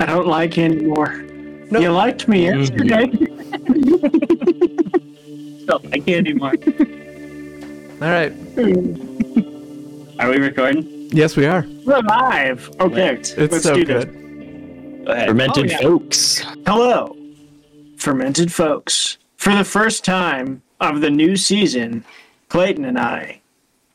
I don't like you anymore. No. You liked me yesterday. don't like it anymore. All right. Are we recording? Yes, we are. We're live. Okay, It's let's so do good. this. Go ahead. Fermented Oh, yeah. folks. Hello, fermented folks. For the first time of the new season, Clayton and I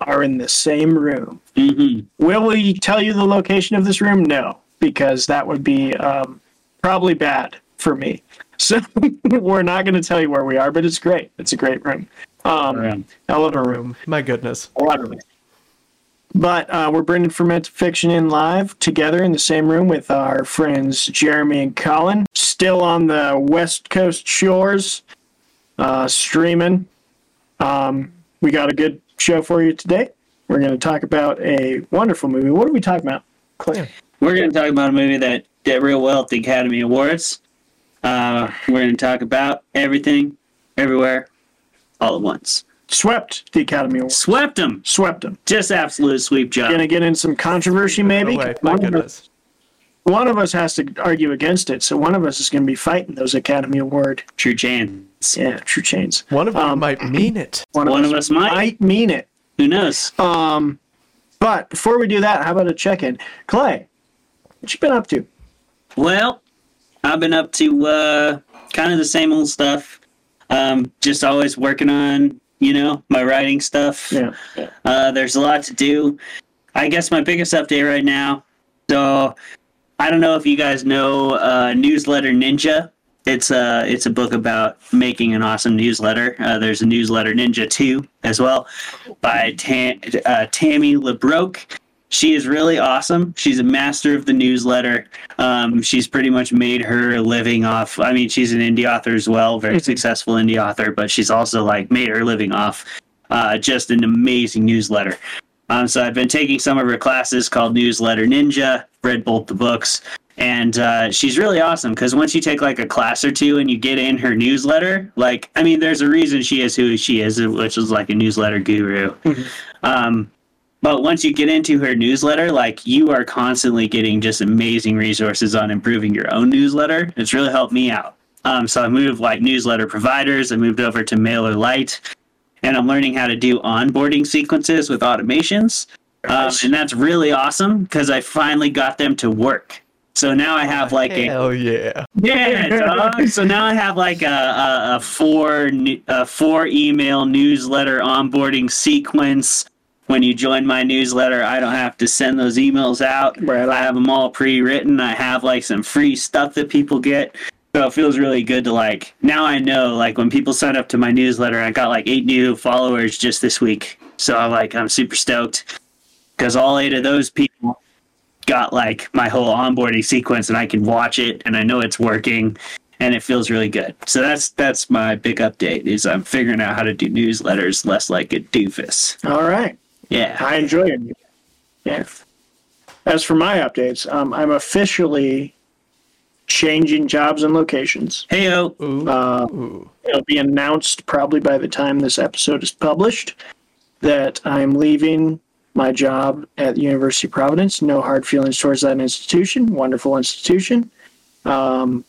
are in the same room. Mm-hmm. Will we tell you the location of this room? No, because that would be um, probably bad for me. So we're not going to tell you where we are, but it's great. It's a great room. Um, Room. hell of a room. My goodness. A lot of it. But uh, we're bringing Fermented Fiction in live together in the same room with our friends Jeremy and Colin, still on the West Coast shores, uh, streaming. Um, we got a good show for you today. We're going to talk about a wonderful movie. What are we talking about? Clay? We're going to talk about a movie that did real well at the Academy Awards. Uh, we're going to talk about everything, everywhere, all at once. Swept the Academy Awards. Swept them. Swept them. Just absolute sweep job. Going to get in some controversy, maybe. No. My One of us- goodness. one of us has to argue against it, so one of us is going to be fighting those Academy Award. True chains. Yeah, true chains. One of you Um, might mean it. One, One of us might. might mean it. Who knows? Um, but before we do that, how about a check-in? Clay, what you been up to? Well, I've been up to uh, kind of the same old stuff. Um, just always working on, you know, my writing stuff. Yeah. Uh, there's a lot to do. I guess my biggest update right now. So, I don't know if you guys know uh, Newsletter Ninja. It's a it's a book about making an awesome newsletter. Uh, there's a Newsletter Ninja 2 as well by Tam, uh, Tammi Labrecque. She is really awesome. She's a master of the newsletter. Um, she's pretty much made her living off. I mean, she's an indie author as well, very successful indie author, but she's also like made her living off uh, just an amazing newsletter. Um, so I've been taking some of her classes called Newsletter Ninja, read both the books, and uh, she's really awesome because once you take like a class or two and you get in her newsletter, like I mean, there's a reason she is who she is, which is like a newsletter guru. Um, but once you get into her newsletter, like you are constantly getting just amazing resources on improving your own newsletter. It's really helped me out. Um, so I moved like newsletter providers. I moved over to MailerLite, and I'm learning how to do onboarding sequences with automations. Um, and that's really awesome because I finally got them to work. So now I have like a Hell yeah. yeah, dog. So now I have like a, a, a four a four email newsletter onboarding sequence. When you join my newsletter, I don't have to send those emails out. Right. I have them all pre-written. I have like some free stuff that people get. So it feels really good to like now I know like when people sign up to my newsletter, I got like eight new followers just this week. So I'm like I'm super stoked because all eight of those people got like my whole onboarding sequence and I can watch it and I know it's working and it feels really good. So that's that's my big update is I'm figuring out how to do newsletters less like a doofus. All right. Yeah. I enjoy it. Yeah. As for my updates, um, I'm officially changing jobs and locations. Heyo. Ooh. Uh, it'll be announced probably by the time this episode is published that I'm leaving my job at the University of Providence. No hard feelings towards that institution. Wonderful institution. Um,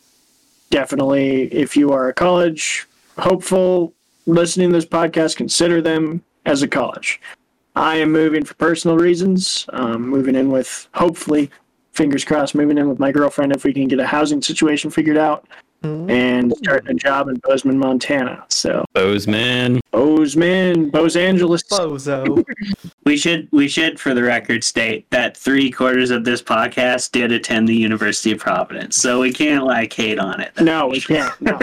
definitely, if you are a college hopeful listening to this podcast, consider them as a college. I am moving for personal reasons. Um, moving in with, hopefully, fingers crossed, moving in with my girlfriend if we can get a housing situation figured out and starting a job in Bozeman, Montana. So Bozeman. Bozeman, Bose Angeles. Bozo. We should we should for the record state that three quarters of this podcast did attend the University of Providence. So we can't like hate on it. No, we can't. No.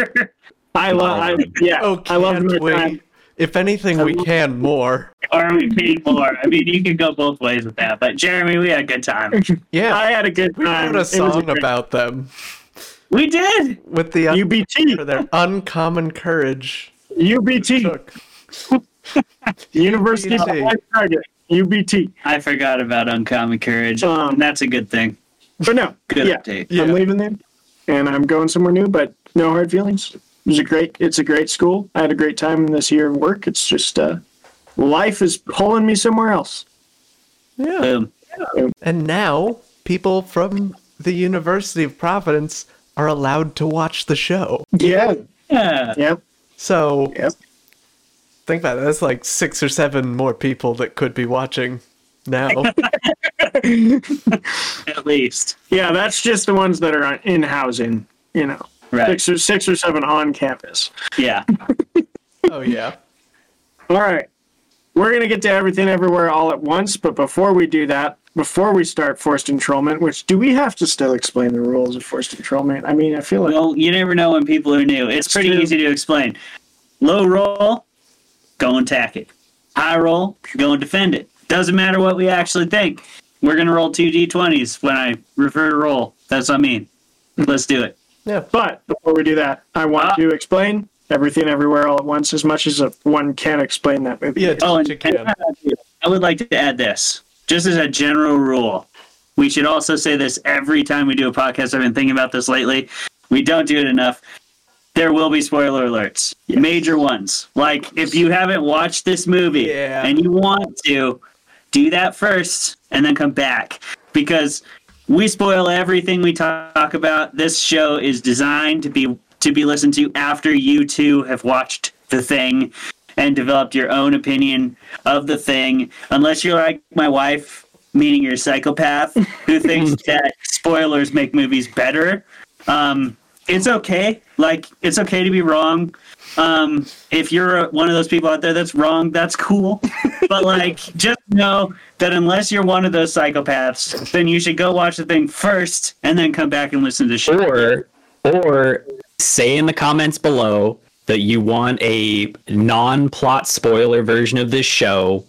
I love. I, yeah, Oh, I love can't my we? time. If anything, we can more. or we paid more. I mean you can go both ways with that. But Jeremy, we had a good time. Yeah. I had a good we time. wrote a It was song great- about them We did. with the un- for their uncommon courage. UBT. University of UBT. Life Target. UBT. I forgot about Uncommon Courage. Um, and that's a good thing. But no, Good yeah, update. Yeah. I'm leaving them, and I'm going somewhere new. But no hard feelings. It was a great. It's a great school. I had a great time this year of work. It's just uh, life is pulling me somewhere else. Yeah. Boom. And now people from the University of Providence are allowed to watch the show. Yeah. Yeah. Yep. So Yep. think about it. That's like six or seven more people that could be watching now. At least. Yeah, that's just the ones that are in housing, you know. Right. Six or six or seven on campus. Yeah. oh yeah. All right. We're going to get to everything everywhere all at once, but before we do that, before we start forced enrollment, which do we have to still explain the rules of forced enrollment? I mean, I feel like Well, you never know when people are new. It's pretty easy to explain. Low roll, go and tack it. High roll, go and defend it. Doesn't matter what we actually think. We're gonna roll two d20s when I refer to roll. That's what I mean. Let's do it. Yeah. But before we do that, I want Ah. to explain everything everywhere all at once as much as a, one can explain that movie. Yeah. Oh, and, you can. and I would like to add this, just as a general rule. We should also say this every time we do a podcast. I've been thinking about this lately. We don't do it enough. There will be spoiler alerts, major ones. Like if you haven't watched this movie Yeah. and you want to, do that first and then come back because we spoil everything we talk about. This show is designed to be to be listened to after you two have watched the thing and developed your own opinion of the thing. Unless you're like my wife, meaning you're a psychopath who thinks that spoilers make movies better. Um, it's okay. Like it's okay to be wrong. Um, if you're one of those people out there that's wrong, that's cool. but like, just know that unless you're one of those psychopaths, then you should go watch the thing first and then come back and listen to the show. or or say in the comments below that you want a non-plot spoiler version of this show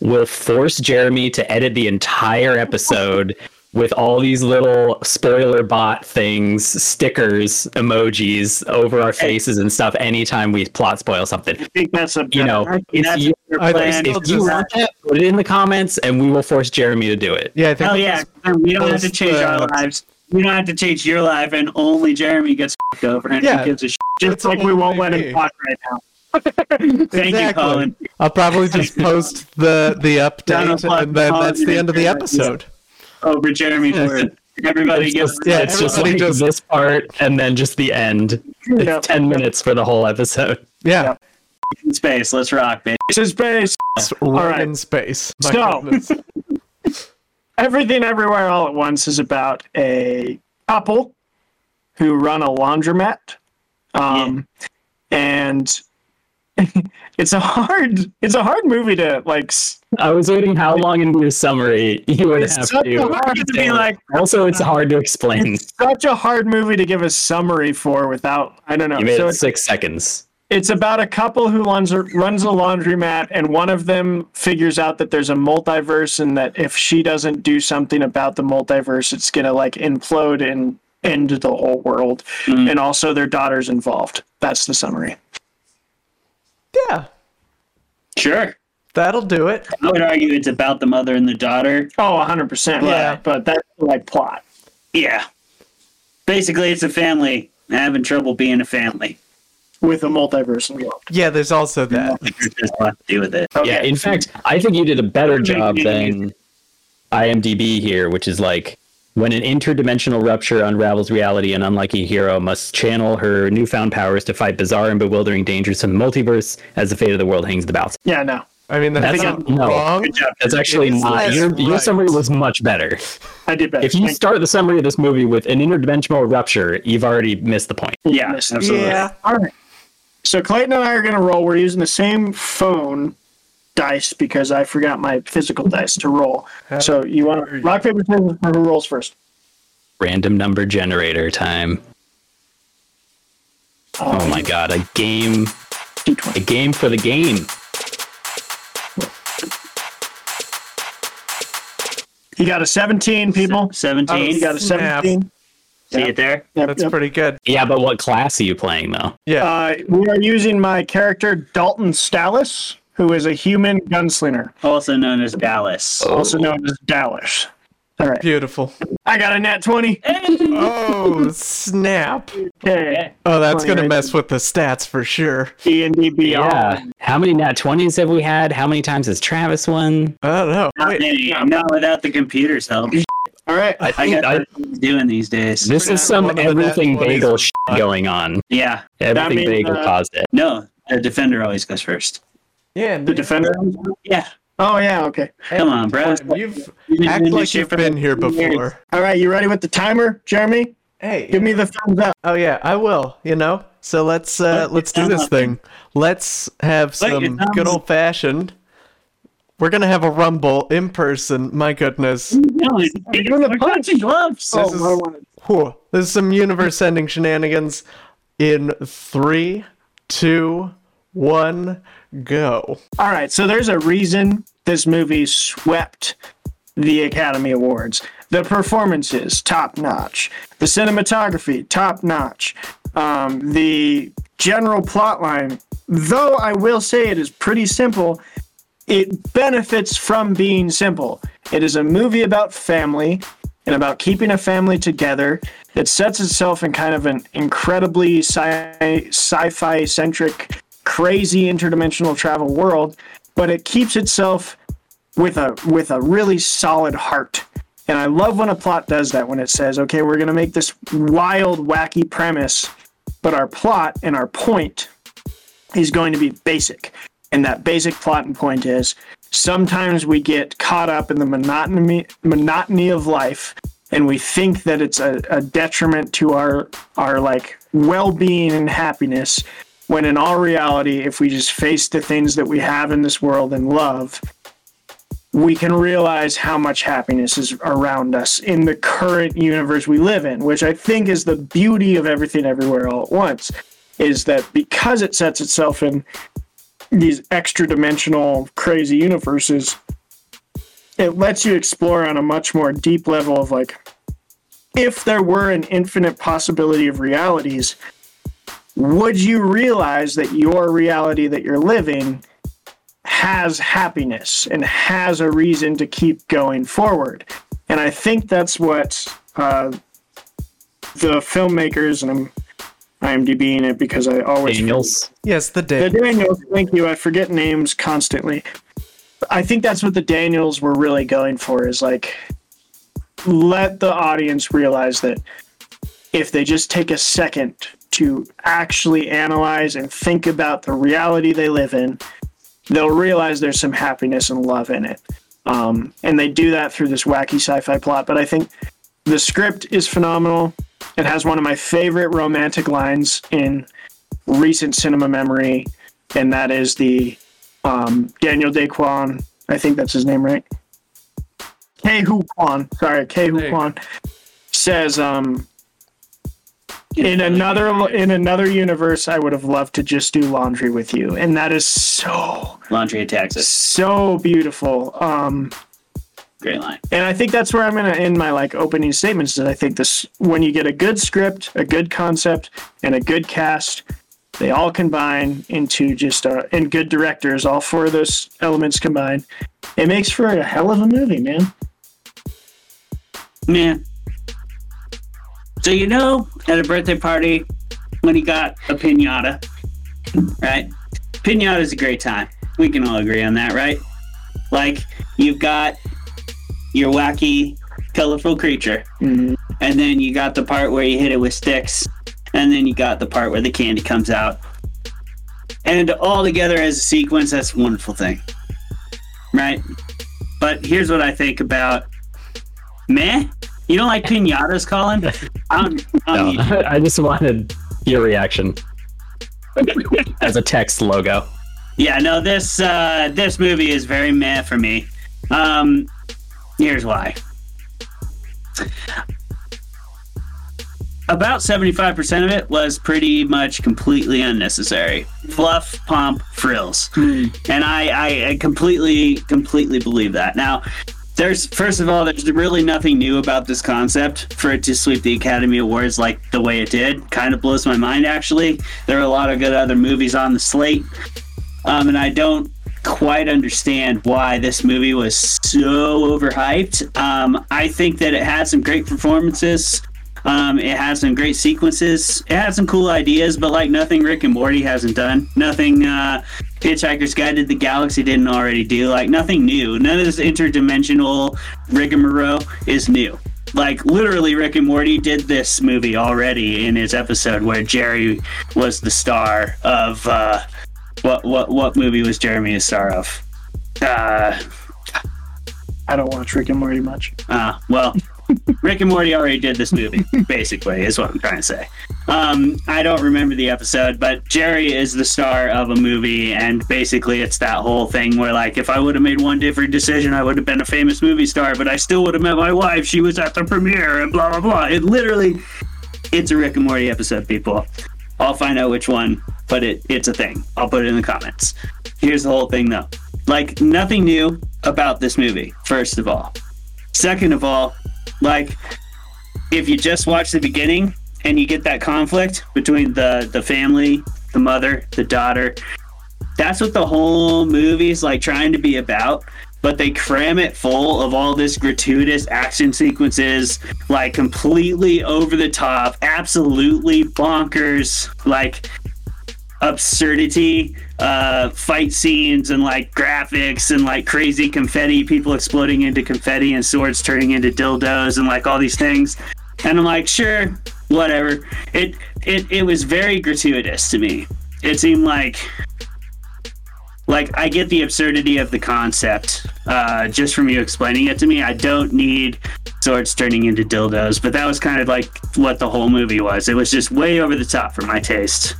we'll force jeremy to edit the entire episode with all these little spoiler bot things stickers emojis over our faces and stuff anytime we plot spoil something I think that's a you know it's That's you, your I plan. if you want that put it in the comments and we will force jeremy to do it Yeah. I think Hell yeah! We don't have to change our uh, lives. We don't have to change your life, and only Jeremy gets f***ed over, and Yeah. he gives a shit. just like we won't let only him talk right now. Thank you, Colin. I'll probably just post the the update, and then that's the end of the episode. Over Jeremy's word. Everybody gets just, yeah, it's just everybody like just- this part and then just the end it's Yeah. 10 minutes for the whole episode Yeah. in space. Let's rock, baby. This is space. It's right right. in space. My So- Everything Everywhere All at Once is about a couple who run a laundromat. Um, and it's a hard it's a hard movie to like i was waiting how long into your summary you would have to. hard- to be like- also, it's hard to explain. it's such a hard movie to give a summary for without I don't know. You made So it six seconds. it's about a couple who runs a, runs a laundromat and one of them figures out that there's a multiverse and that if she doesn't do something about the multiverse it's going to like implode and end the whole world Mhm. and also their daughter's involved. That's the summary. Yeah. Sure. That'll do it. I would argue it's about the mother and the daughter. Oh, 100%. Yeah. But that's like plot. Yeah. Basically, it's a family having trouble being a family. with a multiverse involved. Yeah, there's also that. There's a lot to do with it. Yeah, in fact, I think you did a better job than IMDb here, which is like when an interdimensional rupture unravels reality, an unlucky hero must channel her newfound powers to fight bizarre and bewildering dangers from the multiverse as the fate of the world hangs in the balance. Yeah, no. I mean, that's That's not no. wrong. Good job. That's actually It's not less your, your summary was much better. I did better. If you Thank start the summary of this movie with an interdimensional rupture, you've already missed the point. Yeah, absolutely. Yeah. All right. So Clayton and I are going to roll. We're using the same phone dice because I forgot my physical dice to roll. So you want to rock paper scissors for who rolls first? Random number generator time. Oh my god, a game a D20. game for the game. You got a 17, people. 17. You got a Snap. 17. See it there? Yep, That's yep. pretty good. Yeah, but what class are you playing though? Yeah. Uh, we are using my character Dalton Stallis, who is a human gunslinger, Also known as Dallas. also known as Dallas. All right. Beautiful. I got a nat 20. Oh, snap. Okay. Oh, that's going to mess with the stats for sure. D&D Beyond. Yeah. How many nat 20s have we had? How many times has Travis won? I don't know. Not Wait, many. Not without the computer's help. All right. I I think got I, what doing these days. this is some have one of the everything bagel shit going on. Yeah. Everything means, bagel uh, caused it. No, the defender always goes first. Yeah, The defender. Yeah. Oh yeah. Okay. Come on, bro. You've You've act like you've for been here 15 years. before. All right. You ready with the timer, Jeremy? Hey, Give me the thumbs up. Oh yeah, I will. You know. So let's uh, let's do this up. thing. Let's have some good old fashioned. We're gonna have a rumble in person. My goodness. No, it's You're doing the we're punch. touching gloves. This is- Whew. This is some universe-ending shenanigans. In three, two, one, go. All right. So there's a reason this movie swept the Academy Awards. The performances, top notch. The cinematography, top notch. Um, the general plotline, though I will say it is pretty simple, it benefits from being simple. It is a movie about family and about keeping a family together that sets itself in kind of an incredibly sci- sci-fi centric, crazy interdimensional travel world, but it keeps itself with a with a really solid heart. And I love when a plot does that when it says, "Okay, we're going to make this wild, wacky premise, but our plot and our point is going to be basic." And that basic plot and point is sometimes we get caught up in the monotony monotony of life and we think that it's a, a detriment to our our like well-being and happiness when in all reality if we just face the things that we have in this world and love we can realize how much happiness is around us in the current universe we live in which i think is the beauty of everything everywhere all at once is that because it sets itself in these extra dimensional crazy universes it lets you explore on a much more deep level of like if there were an infinite possibility of realities would you realize that your reality that you're living has happiness and has a reason to keep going forward and i think that's what uh, the filmmakers and i'm imdbing it because i always Daniels. Yes, the the. Daniels, thank you. I forget names constantly. I think that's what the Daniels were really going for is like let the audience realize that if they just take a second to actually analyze and think about the reality they live in, they'll realize there's some happiness and love in it. Um, and they do that through this wacky sci-fi plot. But I think the script is phenomenal. It has one of my favorite romantic lines in recent cinema memory, and that is the um, Daniel Daquan. I think that's his name, right? Ke Huy Quan. Sorry, Ke Huy Hey. Quan says, um, in another in another universe, I would have loved to just do laundry with you, and that is so Laundry attacks us. so beautiful. Um, Great line. and I think that's where I'm going to end my like opening statements. Is I think this when you get a good script, a good concept, and a good cast, they all combine into just a and good directors. All four of those elements combined, it makes for a hell of a movie, man. Man. So you know, at a birthday party, when he got a pinata, right? Pinata is a great time. We can all agree on that, right? Like you've got your wacky, colorful creature, Mhm. and then you got the part where you hit it with sticks, and then you got the part where the candy comes out, and all together as a sequence. That's a wonderful thing, right? But here's what I think about meh. You don't like pinatas, Colin? I don't, I don't No, I just wanted your reaction as a text logo. Yeah, no, this uh, this movie is very meh for me. Um, here's why. About 75% of it was pretty much completely unnecessary. Fluff, pomp, frills. And I, I, I completely, completely believe that. Now, there's, first of all, there's really nothing new about this concept for it to sweep the Academy Awards like the way it did. Kind of blows my mind, actually. There are a lot of good other movies on the slate. Um, and I don't quite understand why this movie was so overhyped. Um, I think that it had some great performances. Um, it has some great sequences. It had some cool ideas, but like nothing Rick and Morty hasn't done. Nothing uh, Hitchhiker's Guide to the Galaxy didn't already do. Like nothing new. None of this interdimensional rigmarole is new. like literally Rick and Morty did this movie already in his episode where Jerry was the star of uh, what what what movie was Jeremy a star of? Uh, I don't watch Rick and Morty much. uh well, Rick and Morty already did this movie, basically, is what I'm trying to say. Um, I don't remember the episode, but Jerry is the star of a movie, and basically, it's that whole thing where, like, if I would have made one different decision, I would have been a famous movie star, but I still would have met my wife. She was at the premiere, and blah, blah, blah. It literally, it's a Rick and Morty episode, people. I'll find out which one, but it, it's a thing. I'll put it in the comments. Here's the whole thing, though. Like, nothing new about this movie, first of all. Second of all, like if you just watch the beginning and you get that conflict between the the family the mother the daughter that's what the whole movie's like trying to be about. But they cram it full of all this gratuitous action sequences like completely over the top absolutely bonkers. Like absurdity uh fight scenes and like graphics and like crazy confetti people exploding into confetti and swords turning into dildos and like all these things. And i'm like sure whatever. It it, it was very gratuitous to me. It seemed like like i get the absurdity of the concept uh just from you explaining it to me. I don't need swords turning into dildos but that was kind of like what the whole movie was. It was just way over the top for my taste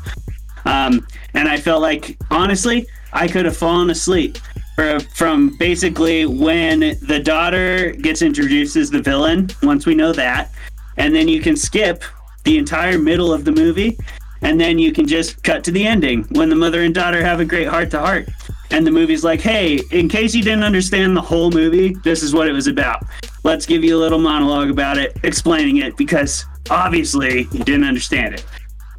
um, and I felt like, honestly, I could have fallen asleep for, from basically when the daughter gets introduced as the villain, once we know that. And then you can skip the entire middle of the movie. And then you can just cut to the ending when the mother and daughter have a great heart to heart. And the movie's like, hey, in case you didn't understand the whole movie, this is what it was about. Let's give you a little monologue about it, explaining it, because obviously you didn't understand it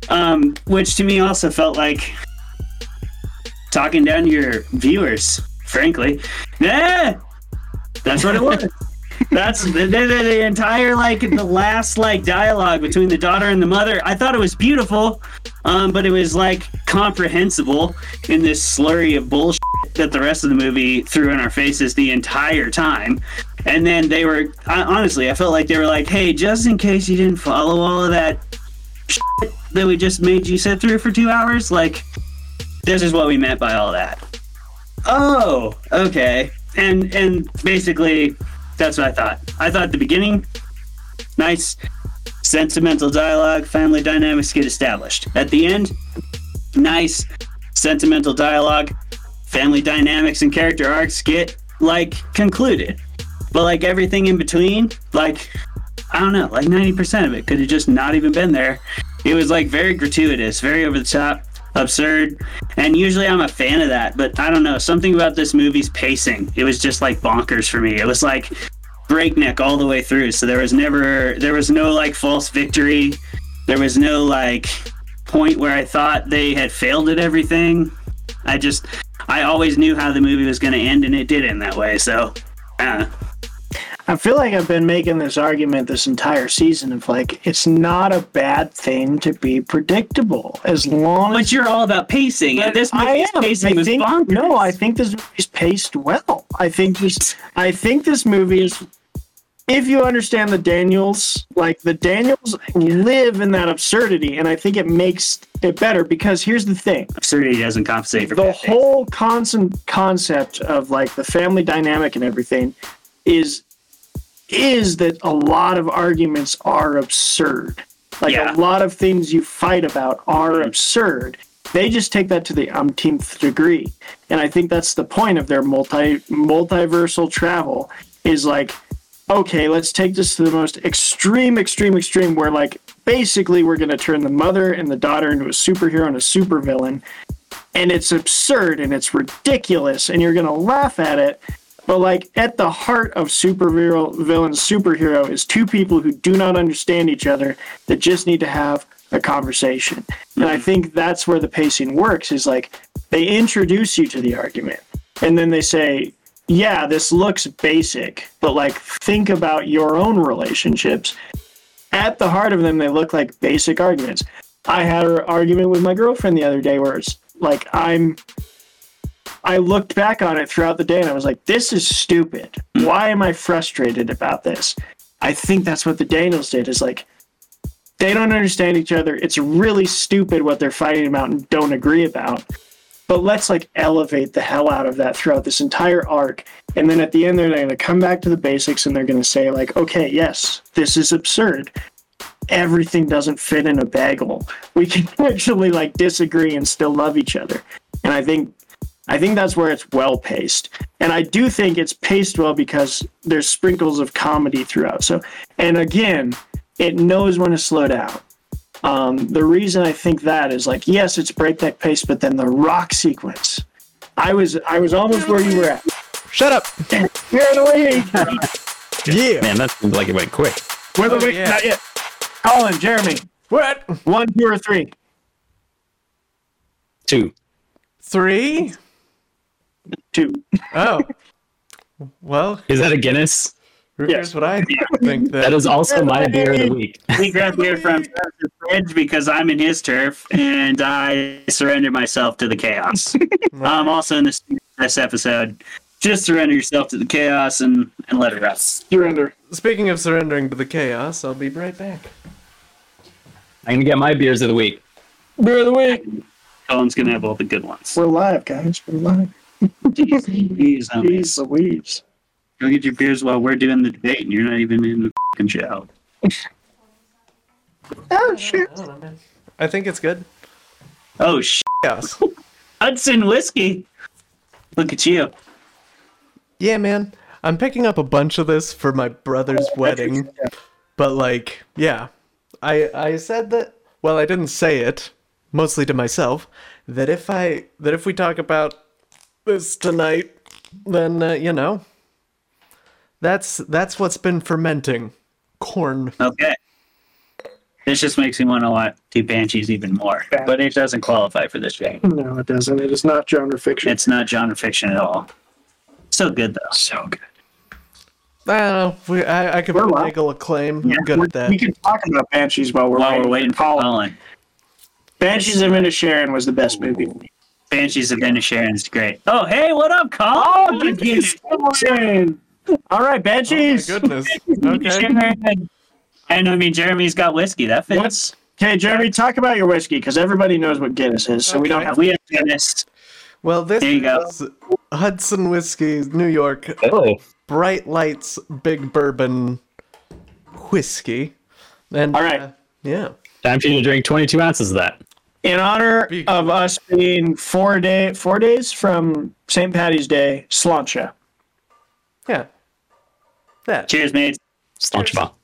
um, which to me also felt like talking down to your viewers. Frankly, yeah, that's what it was. that's the, the, the entire like the last like dialogue between the daughter and the mother. I thought it was beautiful, um, but it was like comprehensible in this slurry of bullshit that the rest of the movie threw in our faces the entire time. And then they were I, honestly, I felt like they were like, "Hey, just in case you didn't follow all of that shit that we just made you sit through for two hours, like this is what we meant by all that. Oh, okay. And and basically that's what I thought. I thought the beginning, nice sentimental dialogue, family dynamics get established. At the end, nice sentimental dialogue, family dynamics and character arcs get like concluded. But like everything in between, like I don't know, like 90% of it could have just not even been there. It was like very gratuitous, very over the top, absurd. And usually I'm a fan of that, but I don't know, something about this movie's pacing. It was just like bonkers for me. It was like breakneck all the way through. So there was never, there was no like false victory. There was no like point where I thought they had failed at everything. I just, I always knew how the movie was going to end, and it did end that way. So, uh, I feel like I've been making this argument this entire season of like it's not a bad thing to be predictable as long as you're all about pacing, and this I am. pacing I think, bonkers. no, I think this movie's paced well. I think this. I think this movie is. If you understand the Daniels, like the Daniels live in that absurdity, and I think it makes it better because here's the thing: absurdity doesn't compensate for the whole concept concept of like the family dynamic and everything is is that a lot of arguments are absurd. Like Yeah. a lot of things you fight about are absurd. They just take that to the umpteenth degree, and I think that's the point of their multi multiversal travel. Is like, okay, let's take this to the most extreme, extreme, extreme, where like basically we're going to turn the mother and the daughter into a superhero and a supervillain, and it's absurd and it's ridiculous, and you're going to laugh at it. But like at the heart of superhero villain superhero is two people who do not understand each other that just need to have a conversation. And I hmm. think that's where the pacing works is like they introduce you to the argument and then they say, "Yeah, this looks basic, but like think about your own relationships." At the heart of them they look like basic arguments. I had an argument with my girlfriend the other day where it's like I'm I looked back on it throughout the day and I was like, this is stupid. Why am I frustrated about this? I think that's what the Daniels did. Is like they don't understand each other. It's really stupid what they're fighting about and don't agree about. But let's like elevate the hell out of that throughout this entire arc. And then at the end, they're going to come back to the basics and they're going to say, like, okay, yes, this is absurd. Everything doesn't fit in a bagel. We can actually like disagree and still love each other. And I think I think that's where it's well paced. And I do think it's paced well because there's sprinkles of comedy throughout. So, and again, it knows when to slow down. Um, the reason I think that is like, yes, it's breakneck pace, but then the rock sequence. I was I was almost where you were at. Shut up. You're in the lead. Yeah. Man, that seems like it went quick. Wait, wait, Oh, wait, yeah. not yet. Colin, Jeremy, What? one, two, or three. Two. Three? Two. Oh. Well, Is that a Guinness? here's Yes. what I think That that is also my beer of the week. We grabbed beer from the fridge because I'm in his turf and I surrender myself to the chaos. I'm also in this this episode. Just surrender yourself to the chaos and, and let it rest. Surrender. Speaking of surrendering to the chaos, I'll be right back. I'm gonna get my beers of the week. Beer of the week. Colin's gonna have all the good ones. We're live, guys. We're live. Jeez, oh, man. Jeez Louise. Go get your beers while we're doing the debate and you're not even in the fucking show. Oh, shit. I don't know, man. I think it's good. Oh, sh! Chaos. Hudson whiskey. Look at you. Yeah, man. I'm picking up a bunch of this for my brother's wedding. But like, yeah. I I said that well, I didn't say it, mostly to myself, that if I that if we talk about this tonight, then uh, you know, that's that's what's been fermenting. Corn. Okay. This just makes me want to watch Two Banshees even more. But it doesn't qualify for this game. No, it doesn't. It is not genre fiction. It's not genre fiction at all. So good though. so good. I don't know. We, I, I could We're finagle a claim. I'm good at that. We can talk about Banshees while we're While waiting. we're waiting for Colin. Banshees of Inisherin was the best movie. Banshees of Inisherin is great. Oh, hey, what up, Colin? Oh, Banshees! All right, Oh my goodness. Okay. Inisherin. And I mean, Jeremy's got whiskey. That fits. Okay, Jeremy, talk about your whiskey because everybody knows what Guinness is, so we don't have. We have Guinness. Well, this There you go. is Hudson Whiskey, New York, Oh, Bright Lights Big Bourbon Whiskey. And All right. uh, yeah. time for you to drink 22 ounces of that. In honor Be- of us being four day four days from St. Patty's Day, sláinte. Yeah. That. Cheers, mates. Staunch ball.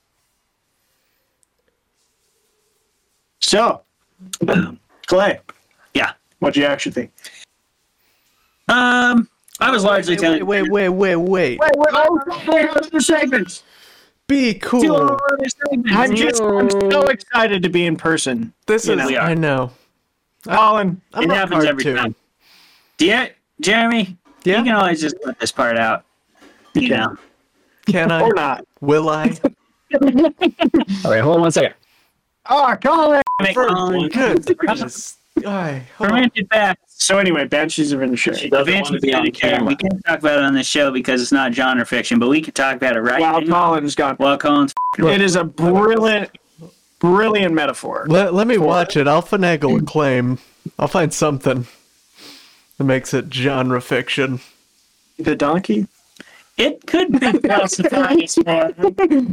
So, Clay, Yeah. what'd you actually think? Um, I was largely Wait, telling. wait, wait, wait, wait. Wait, wait, oh, wait, other segments. Be cool. I'm just I'm so excited to be in person. This is, know. I know. Colin, I'm It a happens every cartoon. time. Yeah, you, Jeremy? Yeah? You can always just put this part out. You can. know. Can I? or not. Will I? All right, hold on one second. Oh, Colin. Make Colin- Good. goodness. Aye, hold on. So anyway, Banshees of Inisherin. doesn't want to be on camera. We can't talk about it on this show because it's not genre fiction, but we can talk about it right Wow, now. Colin's gone. While Colin's It is a brilliant, brilliant metaphor. Let, let me watch it. I'll finagle a claim. I'll find something that makes it genre fiction. The donkey. it could be classified as horror.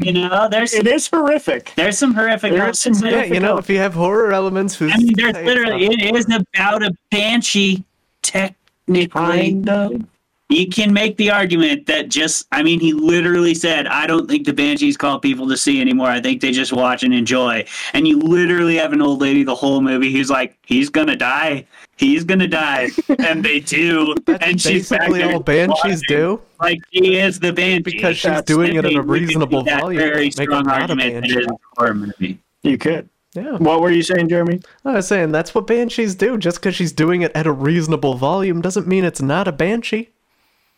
You know, there's It is horrific. there's some horrific There is some elements in Yeah, you know, if you have horror elements, who's I mean, there's literally something. it is about a banshee. Technically, Kind of. You can make the argument that just I mean, he literally said, "I don't think the banshees call people to see anymore. I think they just watch and enjoy." And you literally have an old lady the whole movie who's like, "He's gonna die. He's gonna die," and they do. That's and she's back basically there all banshees do. Like he is the banshee Because she's That's doing it at a thing. You could reasonable volume, Very make it strong argument that banshee. it is a horror movie. You could. Yeah. What were you saying, Jeremy? I was saying that's what banshees do. Just because she's doing it at a reasonable volume doesn't mean it's not a banshee.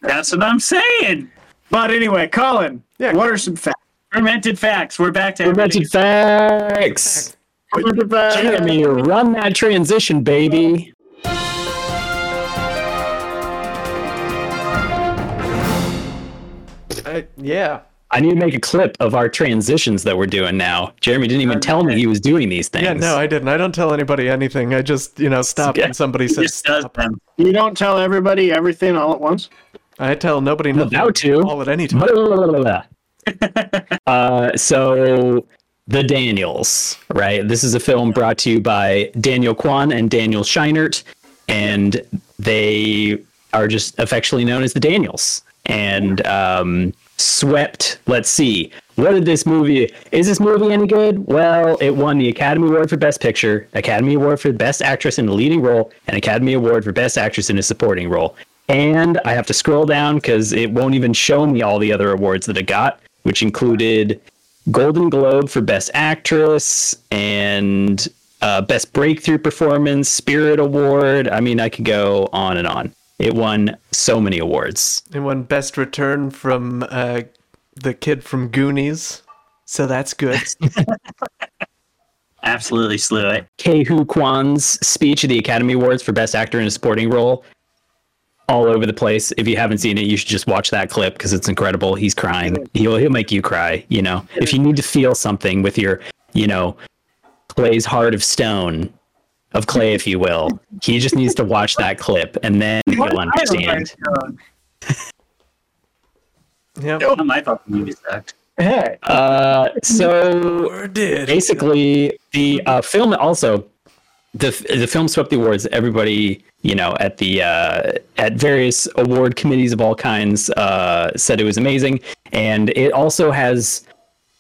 That's what I'm saying. But anyway, Colin, Yeah. what are some facts? Fermented facts. We're back to Fermented facts. Jeremy, run that transition, baby. I, yeah. I need to make a clip of our transitions that we're doing now. Jeremy didn't even tell me he was doing these things. Yeah, no, I didn't. I don't tell anybody anything. I just, you know, stop Yeah. when somebody He says just does stop. them. You don't tell everybody everything all at once. I tell nobody nothing About to. all at any time. Uh, so the Daniels, right? This is a film brought to you by Daniel Kwan and Daniel Scheinert, and they are just affectionately known as the Daniels. And um, swept. Let's see. What did this movie? Is this movie any good? Well, it won the Academy Award for Best Picture, Academy Award for Best Actress in a Leading Role, and Academy Award for Best Actress in a Supporting Role. And I have to scroll down because it won't even show me all the other awards that it got, which included Golden Globe for Best Actress and uh, Best Breakthrough Performance, Spirit Award. I mean, I could go on and on. It won so many awards. It won Best Return from uh, the kid from Goonies, so that's good. Absolutely slew it. Ke Huy Quan's speech at the Academy Awards for Best Actor in a Supporting Role. All over the place. If you haven't seen it, you should just watch that clip because it's incredible. He's crying. He'll he'll make you cry. You know, if you need to feel something with your, you know, Clay's heart of stone, of clay, if you will, he just needs to watch that clip and then he'll understand. yep. Not my fucking movie sucked. Hey, Uh, so did. basically the uh, film also the the film swept the awards everybody you know at the uh, at various award committees of all kinds uh, said it was amazing. And it also has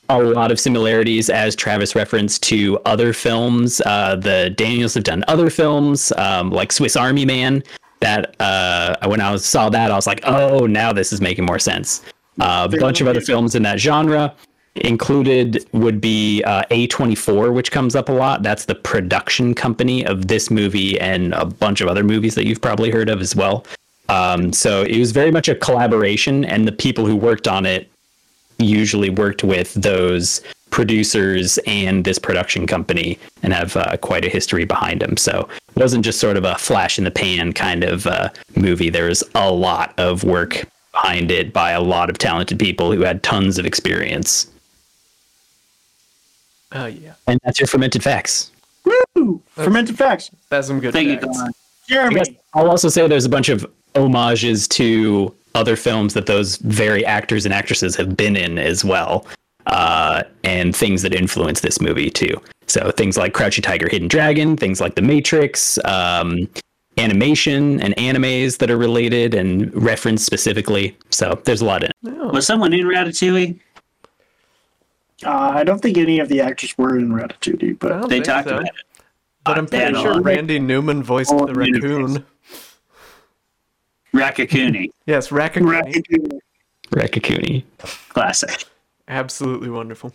a lot of similarities as travis referenced to other films. Uh, the daniels have done other films um, like swiss army man that uh, when i was, saw that i was like oh now this is making more sense. Uh, a bunch of other films in that genre included would be uh, A24, which comes up a lot. That's the production company of this movie and a bunch of other movies that you've probably heard of as well. Um, so it was very much a collaboration, and the people who worked on it usually worked with those producers and this production company and have uh, quite a history behind them. So it wasn't just sort of a flash in the pan kind of uh, movie. There was a lot of work behind it by a lot of talented people who had tons of experience. Oh yeah, And that's your fermented facts. Woo! fermented facts. that's some good Thank you, facts. Don. I Jeremy, guess I'll also say there's a bunch of homages to other films that those very actors and actresses have been in as well, uh, and things that influence this movie too. So things like Crouching Tiger, Hidden Dragon, things like The Matrix, um, animation and animes that are related and referenced specifically. So there's a lot in it. Was someone in Ratatouille? Uh, I don't think any of the actors were in Ratatouille, I but They talked so. about it. But I'm pretty sure. Randy Newman voiced Oh, the raccoon. Raccacoonie. Yes, Raccoon. Ratatouille. Raccacoonie. Classic. Absolutely wonderful.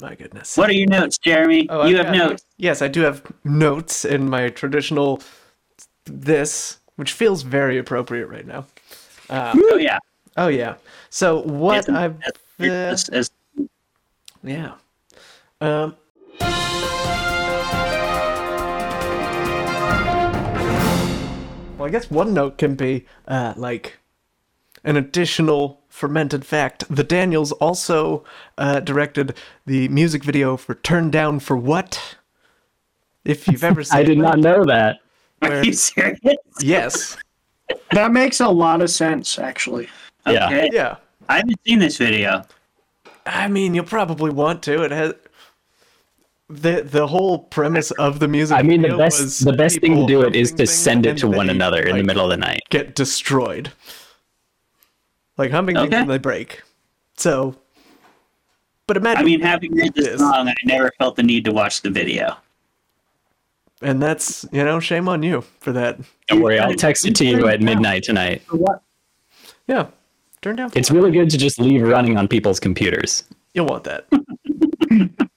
My goodness. What are your notes, Jeremy? Oh, you I've have got- notes. Yes, I do have notes in my traditional this, which feels very appropriate right now. Oh, yeah. Oh yeah. So what I've As- as- yeah. Um. Well, I guess one note can be uh, like an additional fermented fact. The Daniels also uh, directed the music video for "Turn Down for What." If you've ever seen, I did it. not know that. Are you serious? Yes. that makes a lot of sense, actually. Yeah. Yeah. I haven't seen this video. I mean, you'll probably want to. It has the the whole premise of the music. I mean, the best the best thing to do it is to send it to one they, another in the middle of the night. Get destroyed. Like humping things Okay. and they break. So, but imagine. I mean, having heard this Yes. song, I never felt the need to watch the video. and that's you know, shame on you for that. Don't worry, I'll text it to you at midnight tonight. What? Yeah, turn down. It's really good to just leave running on people's computers, You'll want that.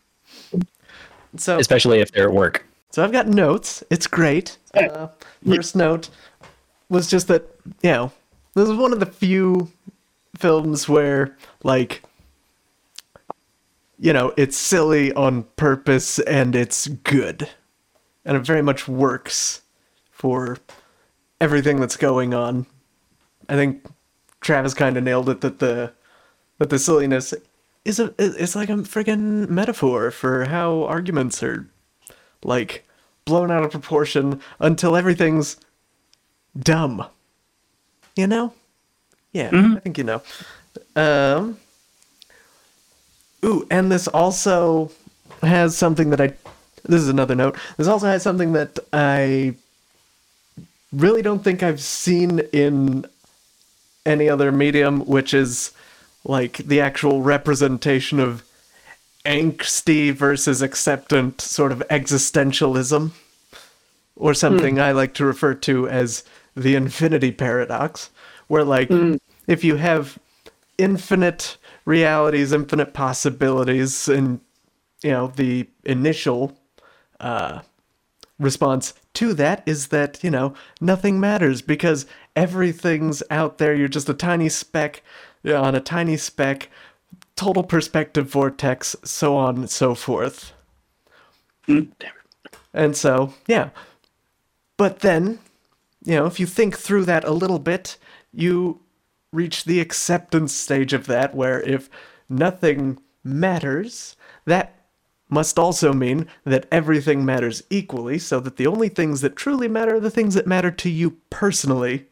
so, especially if they're at work. So I've got notes. It's great. Uh, first note was just that, you know, this is one of the few films where, like, you know, it's silly on purpose and it's good. And it very much works for everything that's going on. I think Travis kind of nailed it that the But the silliness is a is like a friggin' metaphor for how arguments are like blown out of proportion until everything's dumb. You know? Yeah, I think you know. Um Ooh, and this also has something that I this is another note. This also has something that I really don't think I've seen in any other medium, which is like the actual representation of angsty versus acceptant sort of existentialism, or something I like to refer to as the infinity paradox, where like if you have infinite realities, infinite possibilities, and you know the initial uh, response to that is that, you know, nothing matters because everything's out there. You're just a tiny speck on a tiny speck, total perspective vortex, so on and so forth. Mm. And so, yeah. But then, you know, if you think through that a little bit, you reach the acceptance stage of that where if nothing matters, that must also mean that everything matters equally, so that the only things that truly matter are the things that matter to you personally.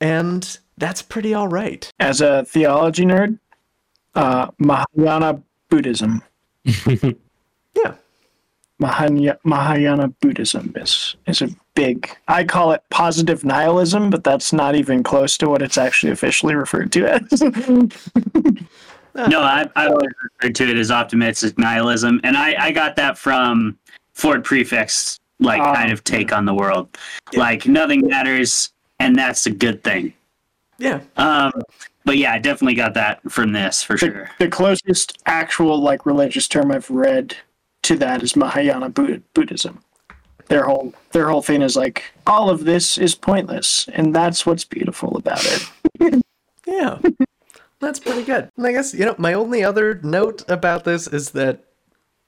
And that's pretty alright. As a theology nerd, uh, Mahayana Buddhism. Yeah. Mahayana, Mahayana Buddhism is is a big. I call it positive nihilism, but that's not even close to what it's actually officially referred to as. No, I, I always referred to it as optimistic nihilism, and I, I got that from Ford Prefect's like Oh. kind of take on the world. Like nothing matters, and that's a good thing. Yeah. Um, but yeah, I definitely got that from this for the, sure. the closest actual like religious term I've read to that is Mahayana Buddha, Buddhism. Their whole their whole thing is like all of this is pointless, and that's what's beautiful about it. Yeah. That's pretty good. And I guess, you know, my only other note about this is that,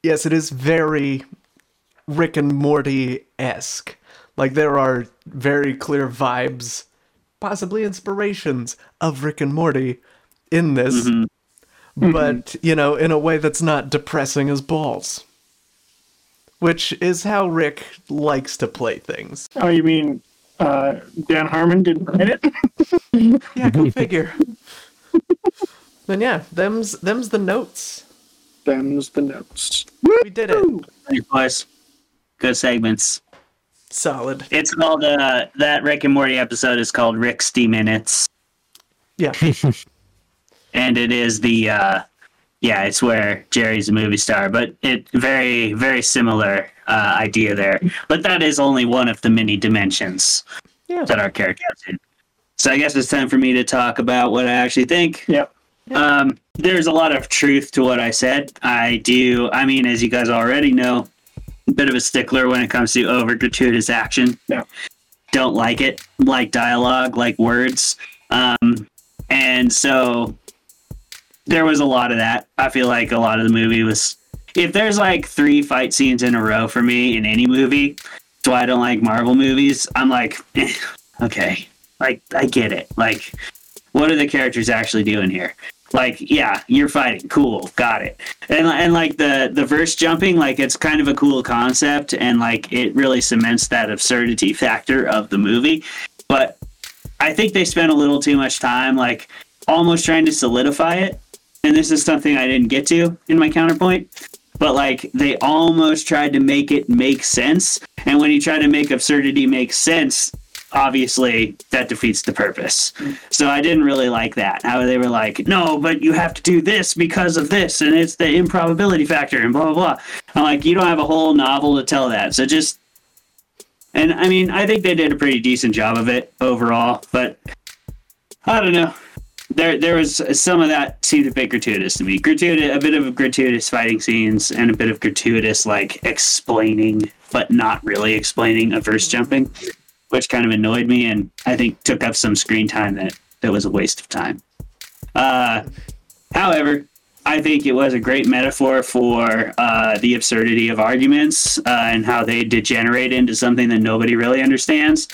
yes, it is very Rick and Morty esque. Like, there are very clear vibes, possibly inspirations of Rick and Morty in this, but, you know, in a way that's not depressing as balls. Which is how Rick likes to play things. Oh, you mean uh, Dan Harmon didn't write it? Yeah, go figure. then yeah, them's them's the notes. Them's the notes. We did it. Your boys, good segments. Solid. It's called uh, that Rick and Morty episode is called Rixty Minutes, Yeah. and it is the uh, yeah, it's where Jerry's a movie star, but it very very similar uh, idea there. But that is only one of the many dimensions Yeah. that our characters in. So I guess it's time for me to talk about what I actually think. Yep. Um, there's a lot of truth to what I said. I do. I mean, as you guys already know, a bit of a stickler when it comes to over gratuitous action. Yeah. Don't like it. Like dialogue, like words. Um, and so there was a lot of that. I feel like a lot of the movie was. If there's like three fight scenes in a row for me in any movie, that's why I don't like Marvel movies. I'm like, eh, okay, like I get it. Like, what are the characters actually doing here? Like, yeah, you're fighting, cool, got it. And and like the the verse jumping, like it's kind of a cool concept, and like it really cements that absurdity factor of the movie. But I think they spent a little too much time, like almost trying to solidify it. And this is something I didn't get to in my counterpoint but like they almost tried to make it make sense and when you try to make absurdity make sense obviously that defeats the purpose. So i didn't really like that. How they were like no but you have to do this because of this and it's the improbability factor and blah blah blah. I'm like you don't have a whole novel to tell that so just and i mean i think they did a pretty decent job of it overall but i don't know. There there was some of that seemed a bit gratuitous to me. Gratuitous, a bit of gratuitous fighting scenes and a bit of gratuitous like explaining, but not really explaining of verse jumping, which kind of annoyed me and I think took up some screen time that that was a waste of time. Uh, however, I think it was a great metaphor for uh, the absurdity of arguments uh, and how they degenerate into something that nobody really understands.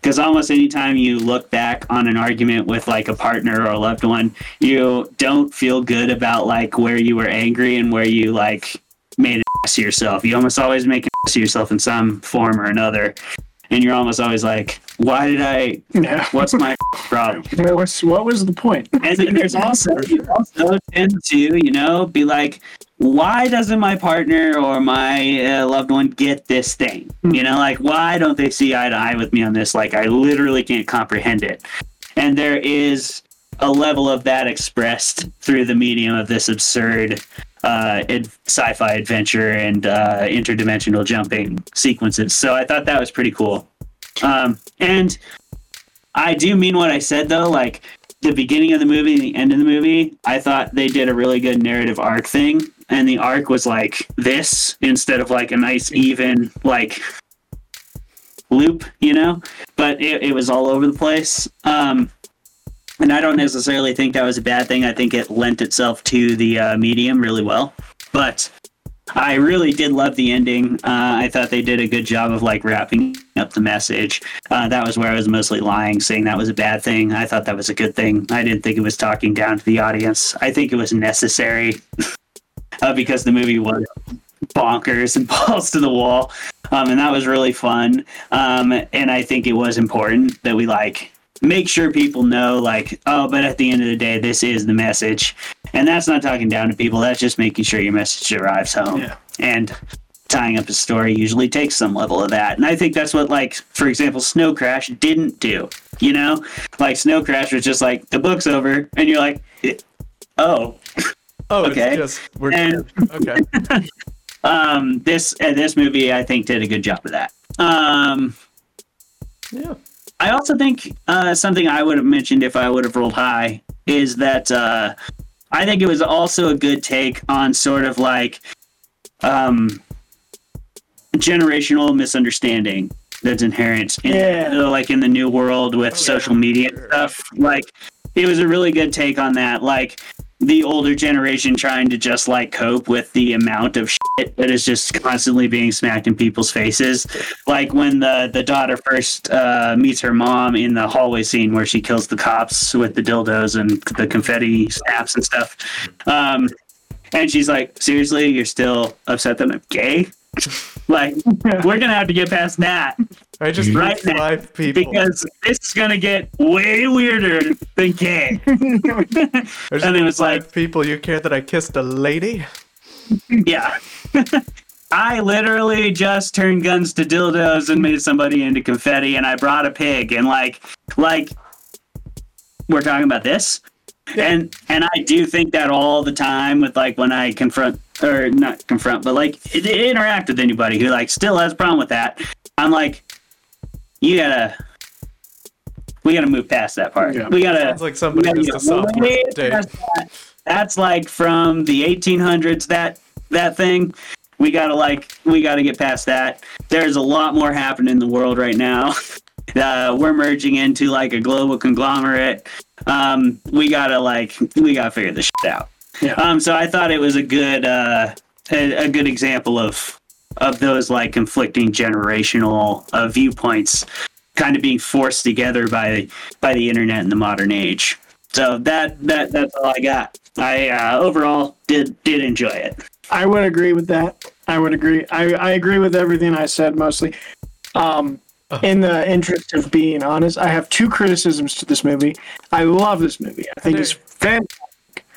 because almost anytime you look back on an argument with like a partner or a loved one, you don't feel good about like where you were angry and where you like made an ass of yourself. You almost always make an ass of yourself in some form or another, and you're almost always like, "Why did I? Yeah. What's my problem?" What was, what was the point? And then there's also you also tend to you know be like, why doesn't my partner or my uh, loved one get this thing? You know, like why don't they see eye to eye with me on this? Like I literally can't comprehend it. And there is a level of that expressed through the medium of this absurd uh, sci-fi adventure and uh, interdimensional jumping sequences. So I thought that was pretty cool. Um, and I do mean what I said though. Like the beginning of the movie and the end of the movie, I thought they did a really good narrative arc thing. And the arc was like this instead of like a nice even like loop, you know? But it, it was all over the place. Um, and I don't necessarily think that was a bad thing. I think it lent itself to the uh, medium really well. But I really did love the ending. Uh, I thought they did a good job of like wrapping up the message. Uh, that was where I was mostly lying, saying that was a bad thing. I thought that was a good thing. I didn't think it was talking down to the audience. I think it was necessary uh, because the movie was bonkers and balls to the wall, um, and that was really fun. Um, and I think it was important that we like make sure people know like oh but at the end of the day this is the message and that's not talking down to people that's just making sure your message arrives home Yeah. and tying up a story usually takes some level of that and i think that's what like for example snow crash didn't do you know like snow crash was just like the book's over and you're like oh Oh, Okay. it's just we're And- okay. um this uh, this movie i think did a good job of that um Yeah. I also think uh, something I would have mentioned if I would have rolled high is that uh, I think it was also a good take on sort of like um, generational misunderstanding that's inherent in Yeah. uh, like in the new world with social media and stuff. Like it was a really good take on that. Like the older generation trying to just like cope with the amount of shit that is just constantly being smacked in people's faces. Like when the the daughter first uh, meets her mom in the hallway scene where she kills the cops with the dildos and the confetti snaps and stuff. Um, and she's like, "Seriously, you're still upset that I'm gay?" Like, we're gonna have to get past that I just Right five people. because this is gonna get way weirder than gay. And it was five like- people. You care that I kissed a lady? Yeah. I literally just turned guns to dildos and made somebody into confetti and I brought a pig and like like we're talking about this. And and I do think that all the time with like when I confront or not confront, but like interact with anybody who like still has a problem with that. I'm like, you gotta we gotta move past that part. Yeah. We gotta Sounds like somebody we gotta a sophomore way day. past that. That's like from the 1800s. That that thing. We gotta like we gotta get past that. There's a lot more happening in the world right now. Uh, we're merging into like a global conglomerate. Um, we gotta like we gotta figure this shit out. Yeah. Um, so I thought it was a good uh, a, a good example of of those like conflicting generational uh, viewpoints kind of being forced together by by the internet in the modern age. So that that that's all I got. I uh, overall did did enjoy it. I would agree with that. I would agree. I, I agree with everything I said mostly. Um, in the interest of being honest, I have two criticisms to this movie. I love this movie. I think it's fantastic.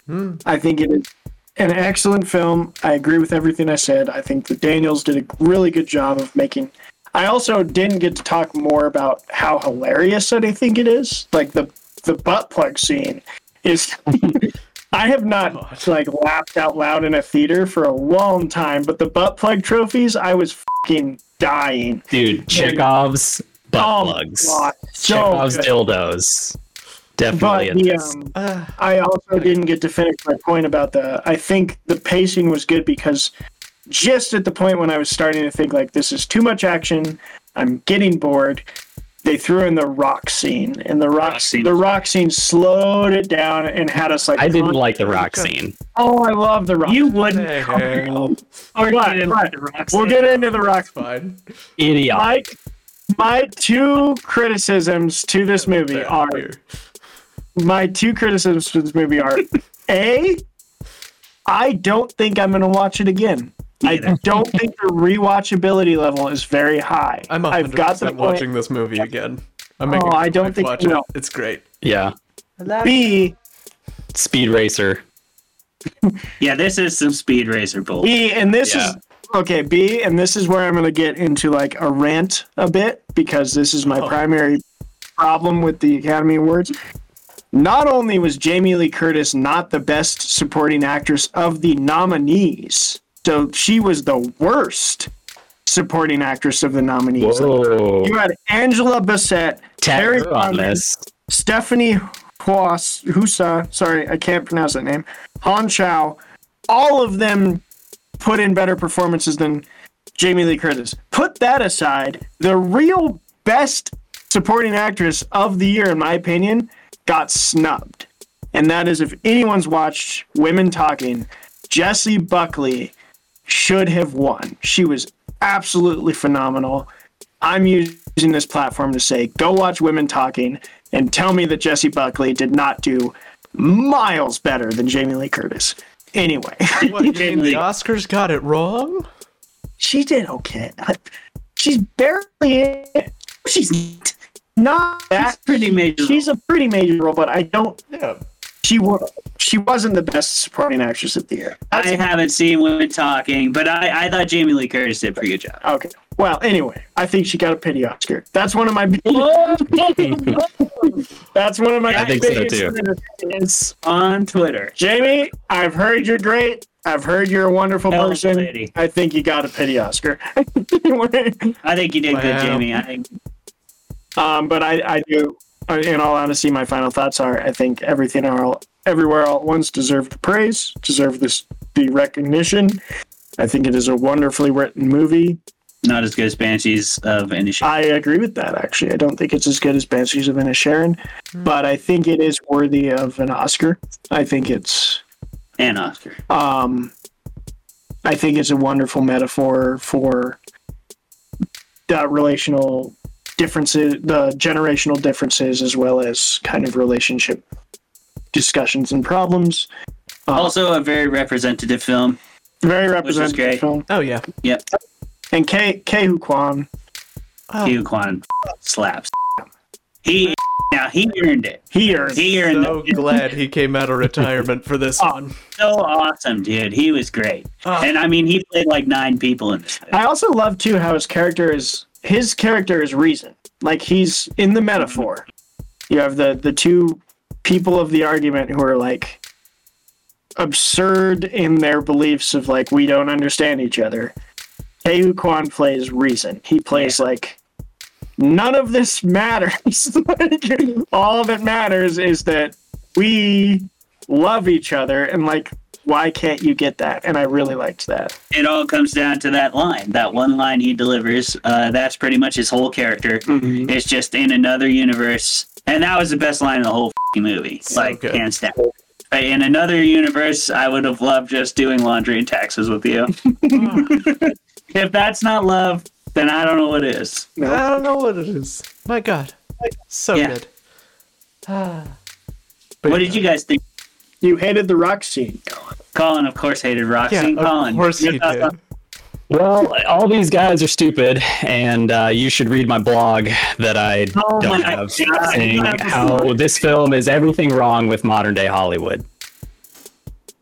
Hmm. I think it is an excellent film. I agree with everything I said. I think the Daniels did a really good job of making. I also didn't get to talk more about how hilarious that I think it is. Like the the butt plug scene is. I have not God. like laughed out loud in a theater for a long time, but the butt plug trophies, I was fucking dying. Dude, Chekhov's butt Oh plugs. God, so Chekhov's good. dildos. Definitely But in the um, Uh, I also didn't get to finish my point about the. I think the pacing was good because just at the point when I was starting to think like this is too much action, I'm getting bored. They threw in the rock scene, and the rock, Rock scene. the rock scene slowed it down and had us like. I didn't like the rock scene. Oh, I love the rock. You wouldn't. the hell? Or What? didn't like the rock We'll get into the rock. Fine. Idiot. Mike, my two criticisms to this movie are my two criticisms to this movie are a I don't think I'm gonna watch it again. I don't think the rewatchability level is very high. I'm 100% I've got the point. watching this movie again. I'm making Oh, I don't think watch you it. will. It's great. Yeah. B Speed Racer. Yeah, this is some speed racer bull. B and this Yeah. is okay, B and this is where I'm gonna get into like a rant a bit because this is my Oh. primary problem with the Academy Awards. Not only was Jamie Lee Curtis not the best supporting actress of the nominees, so she was the worst supporting actress of the nominees. Whoa. You had Angela Bassett, Tag Terry her on Condon, this. Stephanie Huas, Husa, sorry, I can't pronounce that name, Hong Chau, all of them put in better performances than Jamie Lee Curtis. Put that aside, the real best supporting actress of the year, in my opinion, got snubbed. And that is if anyone's watched Women Talking, Jessie Buckley should have won. She was absolutely phenomenal. I'm using this platform to say go watch Women Talking and tell me that Jessie Buckley did not do miles better than Jamie Lee Curtis. Anyway, What, you the Oscars got it wrong? she did okay. She's barely in it. She's not that pretty major. She's a pretty major role, but I don't. Yeah. She was. She wasn't the best supporting actress of the year. I haven't seen women talking, but I, I thought Jamie Lee Curtis did a pretty good job. Okay. Well, anyway, I think she got a pity Oscar. That's one of my. That's one of my. I think so, biggest too. criticisms. On Twitter. Jamie, I've heard you're great. I've heard you're a wonderful Hell, person. lady. I think you got a pity Oscar. I think you did good, Jamie. I think um, but I, I do. uh, In all honesty, my final thoughts are: I think everything all, everywhere all at once deserved the praise, deserved this the recognition. I think it is a wonderfully written movie. not as good as Banshees of Inisherin. I agree with that. Actually, I don't think it's as good as Banshees of Inisherin, but I think it is worthy of an Oscar. I think it's an Oscar. um, I think it's a wonderful metaphor for that relational differences, the generational differences, as well as kind of relationship discussions and problems. Uh, Also, a very representative film. very is representative great. film. Oh yeah. Yep. And K Ke Huy Quan, Oh, Huy Quan slaps. He now he earned it. he earned. He earned so it. glad he came out of retirement for this Oh. one. So awesome, dude. He was great. Oh. And I mean, he played like nine people in this. movie. I also love too how his character is his character is reason. Like he's in the metaphor. You have the the two people of the argument who are like absurd in their beliefs of like we don't understand each other. Ke Huy Quan plays reason. He plays like none of this matters. like, all that matters is that we love each other and like why can't you get that? And I really liked that. It all comes down to that line. That one line he delivers. Uh, that's pretty much his whole character. It's just in another universe, and that was the best line in the whole fing movie. So like good. hands down. In another universe, I would have loved just doing laundry and taxes with you. if that's not love, then I don't know what is. I don't know what it is. My God, so Yeah. good. Ah. What did you guys think? You hated the rock scene. Colin, of course, hated Roxy. Yeah, of Colin, course he did. Well, all these guys are stupid, and uh, you should read my blog that I Oh don't have, God. saying how this film is everything wrong with modern day Hollywood.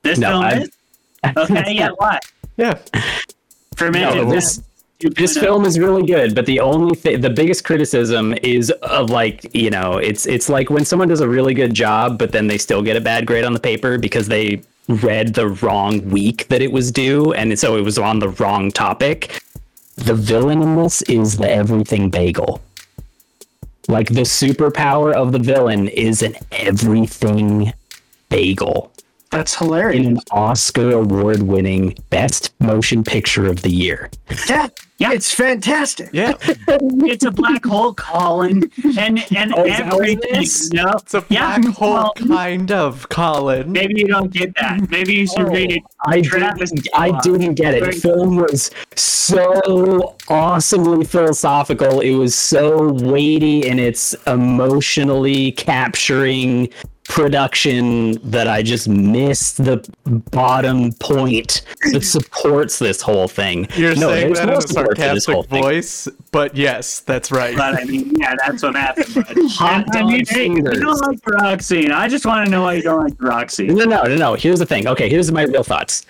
This No, film I- is okay. Yeah, why? Yeah. Fermented. No, this Fat this film is really good, but the only th- the biggest criticism is of like you know it's it's like when someone does a really good job, but then they still get a bad grade on the paper because they read the wrong week that it was due, and so it was on the wrong topic. The villain in this is the everything bagel. Like the superpower of the villain is an everything bagel That's hilarious. in an Oscar award winning best motion picture of the year. Yeah, Yeah. It's fantastic. Yeah, it's a black hole, Colin, and and Oh, is that what it everything. is? No, it's a yeah, black hole well, kind of, Colin. Maybe you don't get that. Maybe you should oh, read it. I Travis didn't, I didn't get it. The film was so awesomely philosophical. It was so weighty in its emotionally capturing production that I just missed the bottom point that supports this whole thing. You're No, saying there's that no in a support sarcastic whole thing. voice, but yes, that's right. But I mean, yeah, that's what happened. Hot I mean, dog hey, you don't like the rock scene. I just want to know why you don't like Roxy. No, no, no, no. Here's the thing. Okay, here's my real thoughts.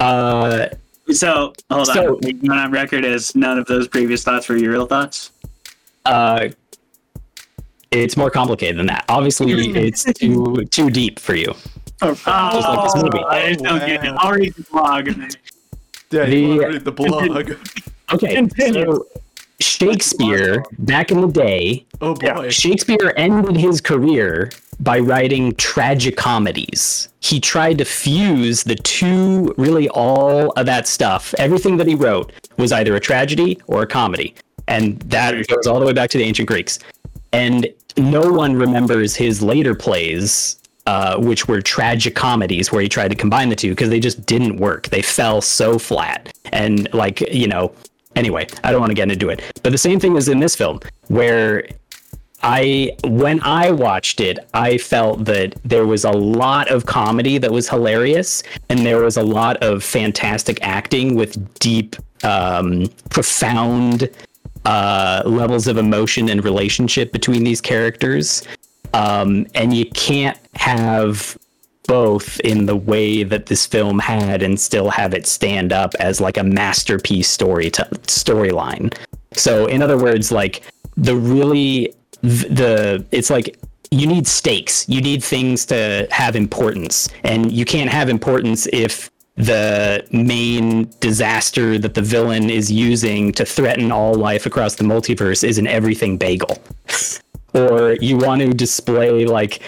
Uh, So hold So- on. You went on record as none of those previous thoughts were your real thoughts. uh, it's more complicated than that. Obviously, mm-hmm. it's too too deep for you. Oh, Oh, like this oh, movie. I just don't get it. I'll read the blog. and Yeah, you The- wanna read the blog. Okay, Continue. so Shakespeare back in the day, Oh boy. Shakespeare ended his career by writing tragicomedies. He tried to fuse the two, really all of that stuff. Everything that he wrote was either a tragedy or a comedy. And that goes all the way back to the ancient Greeks. And no one remembers his later plays, uh, which were tragic comedies where he tried to combine the two because they just didn't work. They fell so flat. And, like, you know, anyway, I don't want to get into it. But the same thing is in this film, where I when I watched it, I felt that there was a lot of comedy that was hilarious, and there was a lot of fantastic acting with deep, um, profound uh, levels of emotion and relationship between these characters. Um, and you can't have both in the way that this film had and still have it stand up as like a masterpiece story to storyline. So in other words, like the really the it's like you need stakes. You need things to have importance, and you can't have importance if the main disaster that the villain is using to threaten all life across the multiverse is an everything bagel. or you want to display like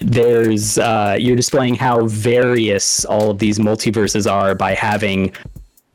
there's uh, you're displaying how various all of these multiverses are by having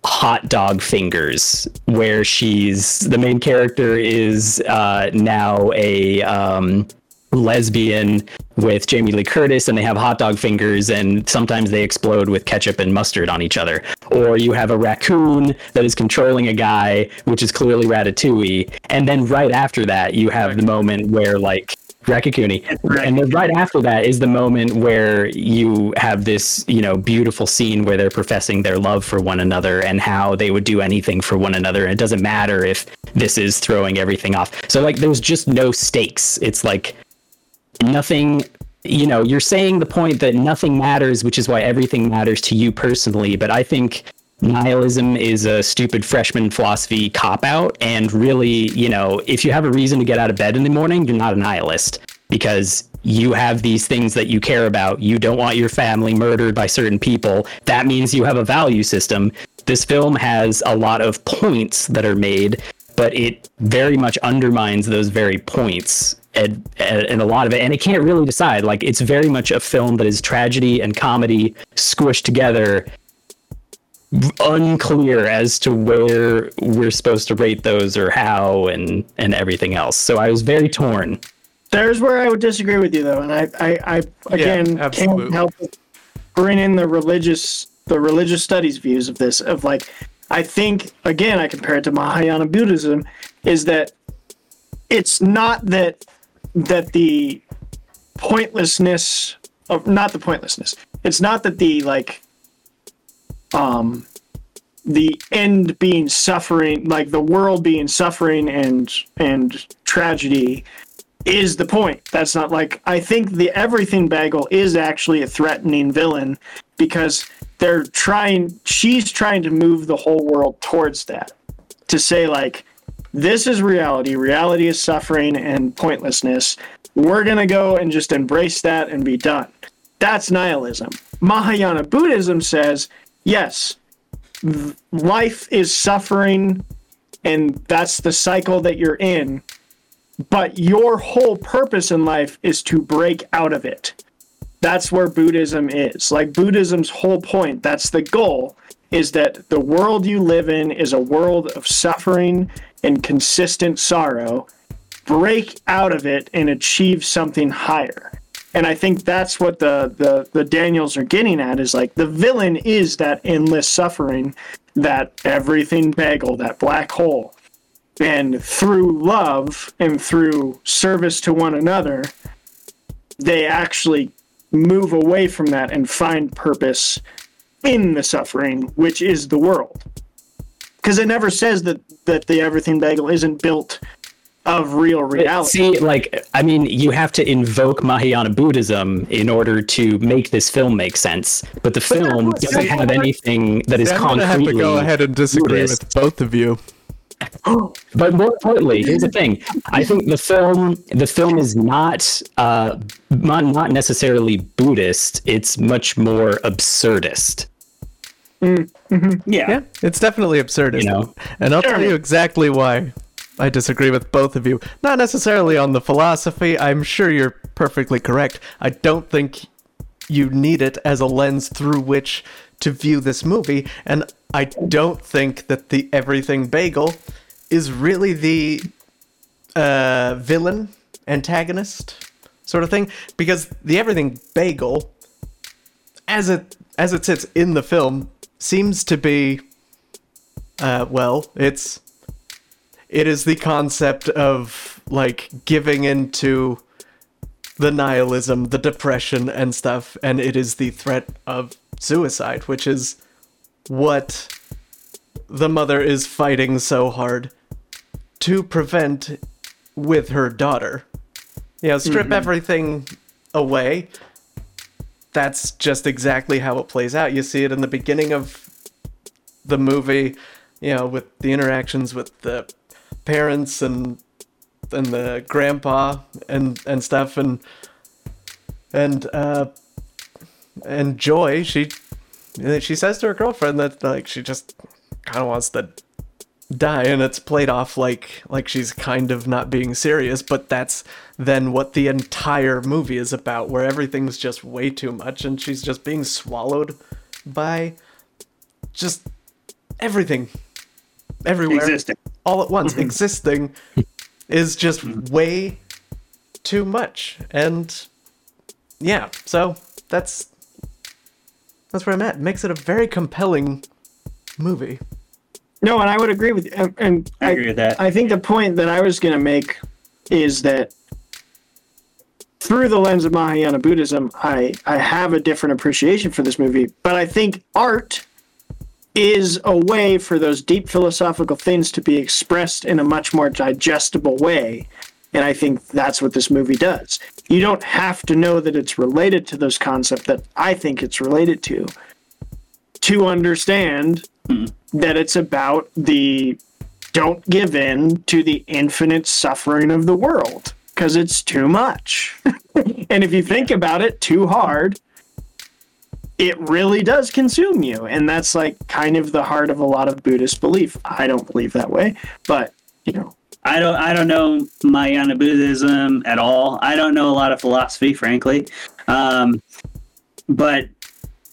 hot dog fingers where she's the main character is uh, now a um, lesbian with Jamie Lee Curtis and they have hot dog fingers and sometimes they explode with ketchup and mustard on each other. Or you have a raccoon that is controlling a guy, which is clearly Ratatouille. And then right after that, you have the moment where like Raccacoonie. And then right after that is the moment where you have this, you know, beautiful scene where they're professing their love for one another and how they would do anything for one another. And it doesn't matter if this is throwing everything off. So like there's just no stakes. It's like nothing you know, you're saying the point that nothing matters, which is why everything matters to you personally, but I think nihilism is a stupid freshman philosophy cop out and really you know if you have a reason to get out of bed in the morning you're not a nihilist because you have these things that you care about. You don't want your family murdered by certain people. That means you have a value system. This film has a lot of points that are made but it very much undermines those very points and, and a lot of it and it can't really decide like it's very much a film that is tragedy and comedy squished together unclear as to where we're supposed to rate those or how and and everything else. So I was very torn. There's where I would disagree with you, though, and I, I, I again absolutely. can't help but bring in the religious, the religious studies views of this. Of like, I think again, I compare it to Mahayana Buddhism, is that it's not that that the pointlessness of not the pointlessness. It's not that the like, um, the end being suffering, like the world being suffering and and tragedy is the point. That's not like I think the everything bagel is actually a threatening villain because they're trying she's trying to move the whole world towards that. To say like this is reality, reality is suffering and pointlessness. We're going to go and just embrace that and be done. That's nihilism. Mahayana Buddhism says, yes, life is suffering and that's the cycle that you're in but your whole purpose in life is to break out of it. That's where Buddhism is. Like Buddhism's whole point, that's the goal, is that the world you live in is a world of suffering and consistent sorrow. Break out of it and achieve something higher. And I think that's what the, the, the Daniels are getting at is like the villain is that endless suffering, that everything bagel, that black hole. And through love and through service to one another, they actually move away from that and find purpose in the suffering, which is the world. Because it never says that that the everything bagel isn't built of real reality. See, like, I mean, you have to invoke Mahayana Buddhism in order to make this film make sense. But the film that's- doesn't have anything that is I'm gonna have to go ahead and disagree Buddhist. with both of you. But more importantly, here's the thing: I think the film, the film is not, uh, not not necessarily Buddhist. It's much more absurdist. Yeah. Yeah, it's definitely absurdist. You know? And I'll tell you exactly why I disagree with both of you. Not necessarily on the philosophy. I'm sure you're perfectly correct. I don't think you need it as a lens through which to view this movie, and I don't think that the everything bagel is really the uh, villain antagonist sort of thing because the everything bagel as it as it sits in the film seems to be uh well it's it is the concept of like giving into the nihilism the depression and stuff and it is the threat of suicide which is what the mother is fighting so hard to prevent with her daughter. You know strip everything away that's just exactly how it plays out. You see it in the beginning of the movie, you know, with the interactions with the parents and and the grandpa and and stuff and and uh and Joy, she she says to her girlfriend that like she just kind of wants to die and it's played off like like she's kind of not being serious but that's then what the entire movie is about where everything's just way too much and she's just being swallowed by just everything. Everywhere. Existing. all at once. Mm-hmm. Existing is just mm-hmm. way too much. And yeah so that's that's where i'm at. Makes it a very compelling movie No, and I would agree with you. And, and I agree with that. I think the point that I was going to make is that through the lens of Mahayana Buddhism, I, I have a different appreciation for this movie. But I think art is a way for those deep philosophical things to be expressed in a much more digestible way. And I think that's what this movie does. You don't have to know that it's related to those concepts that I think it's related to to understand that it's about the don't give in to the infinite suffering of the world because it's too much. and if you think about it too hard, it really does consume you. And that's like kind of the heart of a lot of Buddhist belief. I don't believe that way, but you know, I don't I don't know Mahayana Buddhism at all. I don't know a lot of philosophy, frankly. Um, but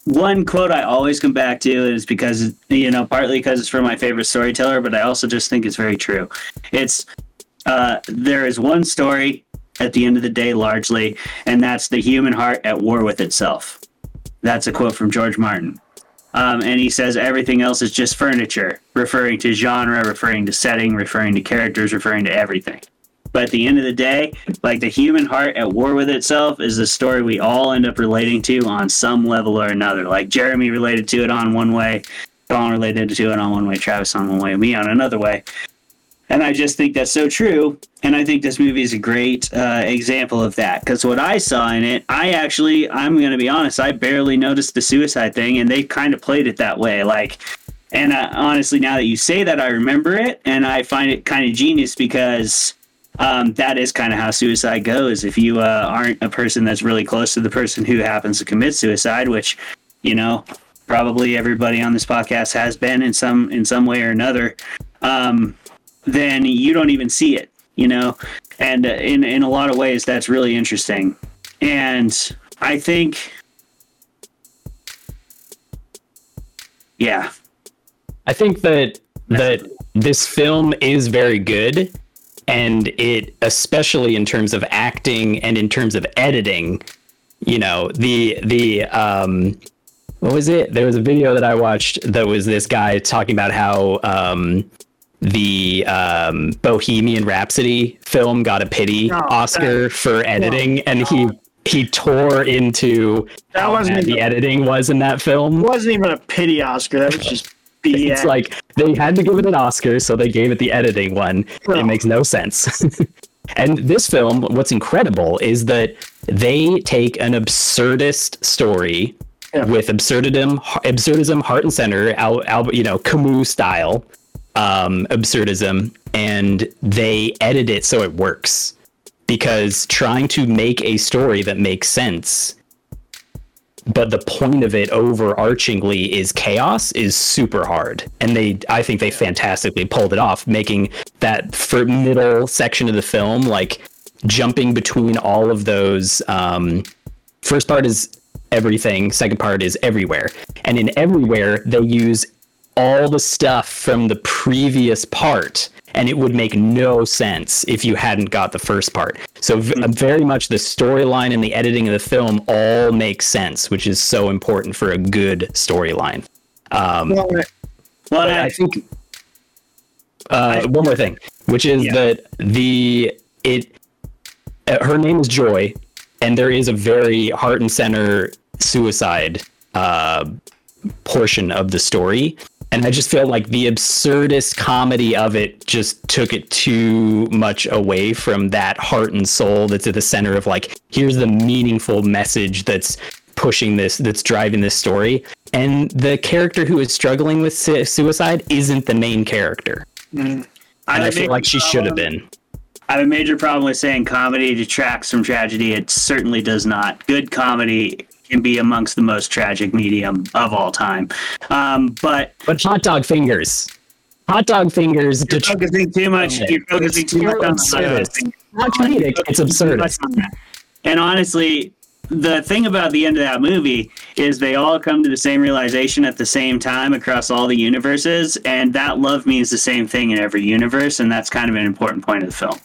one quote I always come back to is because you know partly because it's from my favorite storyteller, but I also just think it's very true. It's uh, there is one story at the end of the day, largely, and that's the human heart at war with itself. That's a quote from George Martin. Um, and he says everything else is just furniture, referring to genre, referring to setting, referring to characters, referring to everything. But at the end of the day, like the human heart at war with itself is the story we all end up relating to on some level or another. Like Jeremy related to it on one way, Colin related to it on one way, Travis on one way, me on another way. And I just think that's so true. And I think this movie is a great uh, example of that. Because what I saw in it, I actually, I'm going to be honest, I barely noticed the suicide thing. And they kind of played it that way. Like, and uh, honestly, now that you say that, I remember it. And I find it kind of genius because um, that is kind of how suicide goes. If you uh, aren't a person that's really close to the person who happens to commit suicide, which, you know, probably everybody on this podcast has been in some in some way or another. Um, then you don't even see it, you know. And uh, in in a lot of ways, that's really interesting. And I think, yeah, I think that that this film is very good, and it especially in terms of acting and in terms of editing, you know, the the um, what was it? There was a video that I watched that was this guy talking about how um, the um, Bohemian Rhapsody film got a pity Oh, Oscar for editing, and he he tore into That how wasn't the editing was in that film. It wasn't even a pity Oscar. That was just It's like they had to give it an Oscar, so they gave it the editing one. Well- It makes no sense. and this film, what's incredible is that they take an absurdist story Yeah. with absurdism, absurdism, heart and center, al, al, you know, Camus style um, absurdism, and they edit it so it works. Because trying to make a story that makes sense but the point of it overarchingly is chaos is super hard. And they i think they fantastically pulled it off making that middle section of the film like jumping between all of those um first part is everything second part is everywhere. And in everywhere they use all the stuff from the previous part and it would make no sense if you hadn't got the first part so v- very much the storyline and the editing of the film all make sense which is so important for a good storyline um, Well, Well, I, I think uh, one more thing, which is Yeah. that the it uh, her name is Joy, and there is a very heart and center suicide uh, portion of the story. And I just feel like the absurdist comedy of it just took it too much away from that heart and soul that's at the center of like, here's the meaningful message that's pushing this, that's driving this story. And the character who is struggling with su- suicide isn't the main character. Mm-hmm. And I feel like she should have been. I have a major problem with saying comedy detracts from tragedy. It certainly does not. Good comedy can be amongst the most tragic medium of all time. Um, but But hot dog fingers. Hot dog fingers. you're focusing too much. You're focusing It's too much on the hot dog absurd. thing. not comedic, it's absurdist. And honestly, the thing about the end of that movie is they all come to the same realization at the same time across all the universes, and that love means the same thing in every universe, and that's kind of an important point of the film,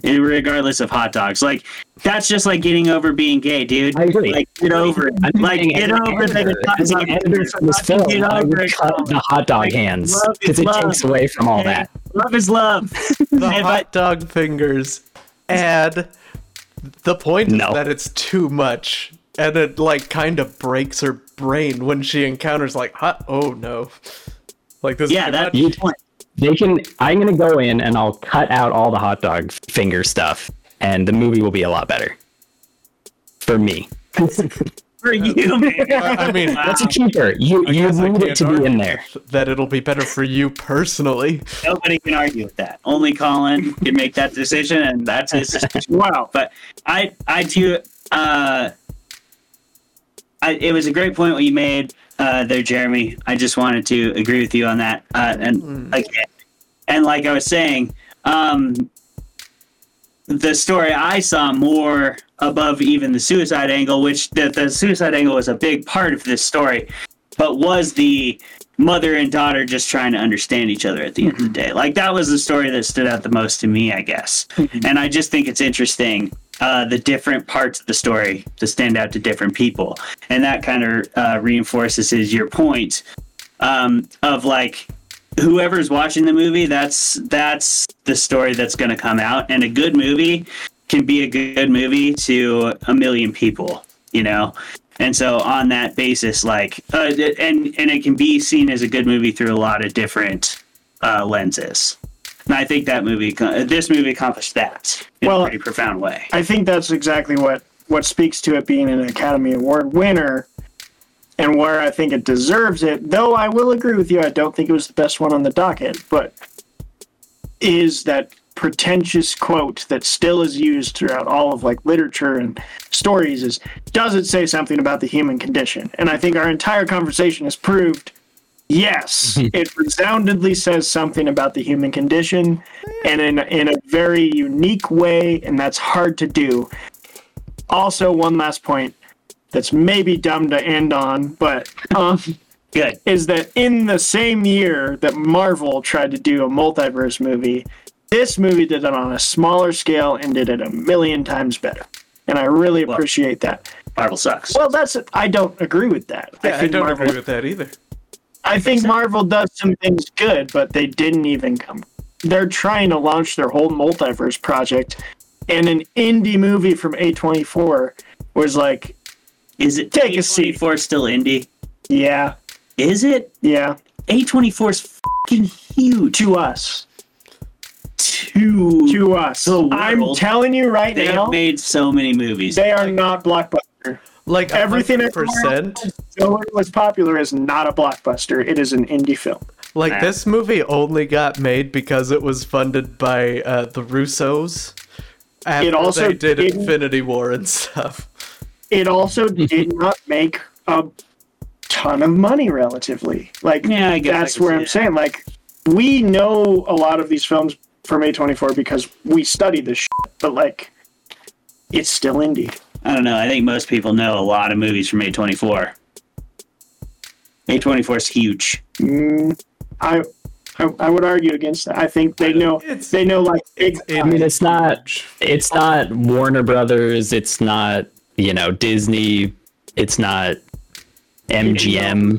And regardless of hot dogs. Like that's just like getting over being gay, dude. I agree. Like get over it. I'm Like get over editor, that. As an this film, Get over would it. cut the hot dog Like, hands because it love. takes away from all that. Love is love. The And hot dog fingers add the point No. is that it's too much and it like kind of breaks her brain when she encounters like hot oh no like this yeah, that's the point. They can. I'm gonna go in and I'll cut out all the hot dog finger stuff, and the movie will be a lot better. For me, For you, man. I I mean Wow. that's a keeper. You I you need it to be in there. that it'll be better for you personally Nobody can argue with that. Only Colin can make that decision, and that's his decision. wow. But I, I do. Uh, I, it was a great point what you made uh, there, Jeremy. I just wanted to agree with you on that. Uh, and like, and like I was saying, um, the story I saw more above even the suicide angle, which the, the suicide angle was a big part of this story, but was the mother and daughter just trying to understand each other at the end of the day. Like that was the story that stood out the most to me, I guess. And I just think it's interesting uh, the different parts of the story to stand out to different people, and that kind of uh, reinforces is your point um, of like whoever's watching the movie that's that's the story that's going to come out. And a good movie can be a good movie to a million people you know? And so on that basis like uh, and and it can be seen as a good movie through a lot of different uh, lenses. And i think that movie this movie accomplished that in Well, a pretty profound way. I think that's exactly what what speaks to it being an Academy Award winner, and where I think it deserves it. Though I will agree with you, I don't think it was the best one on the docket, but is that pretentious quote that still is used throughout all of like literature and stories is does it say something about the human condition and i think our entire conversation has proved yes it resoundingly says something about the human condition and in, in a very unique way and that's hard to do also one last point that's maybe dumb to end on but um, Good. is that in the same year that Marvel tried to do a multiverse movie, this movie did it on a smaller scale and did it a million times better. And I really Well- appreciate that. Marvel sucks. Well, that's I don't agree with that. Yeah, I, think don't Marvel agree with that either. I think Marvel does some things good, but they didn't even come. They're trying to launch their whole multiverse project, and an indie movie from A24 was like, Is it Take a seat. A24 still indie? yeah, Is it? yeah, A24 is fucking huge. to us, To, to us. The I'm telling you right they now, have made so many movies. they are not blockbuster. Like Everything everything percent. So it was popular is not a blockbuster. It is an indie film. Like Yeah. this movie only got made because it was funded by uh, the Russos. After It also they did didn't- Infinity War and stuff. It also did not make a ton of money relatively. Like Yeah, I guess that's can where I'm that. saying like we know a lot of these films from A24 because we studied this shit, but like it's still indie. I don't know. I think most people know a lot of movies from A24. A24 is huge. Mm, I, I I would argue against that. I think they know It's- they know like big It- I mean, it's not. It's not Warner Brothers. It's not you know Disney. It's not MGM.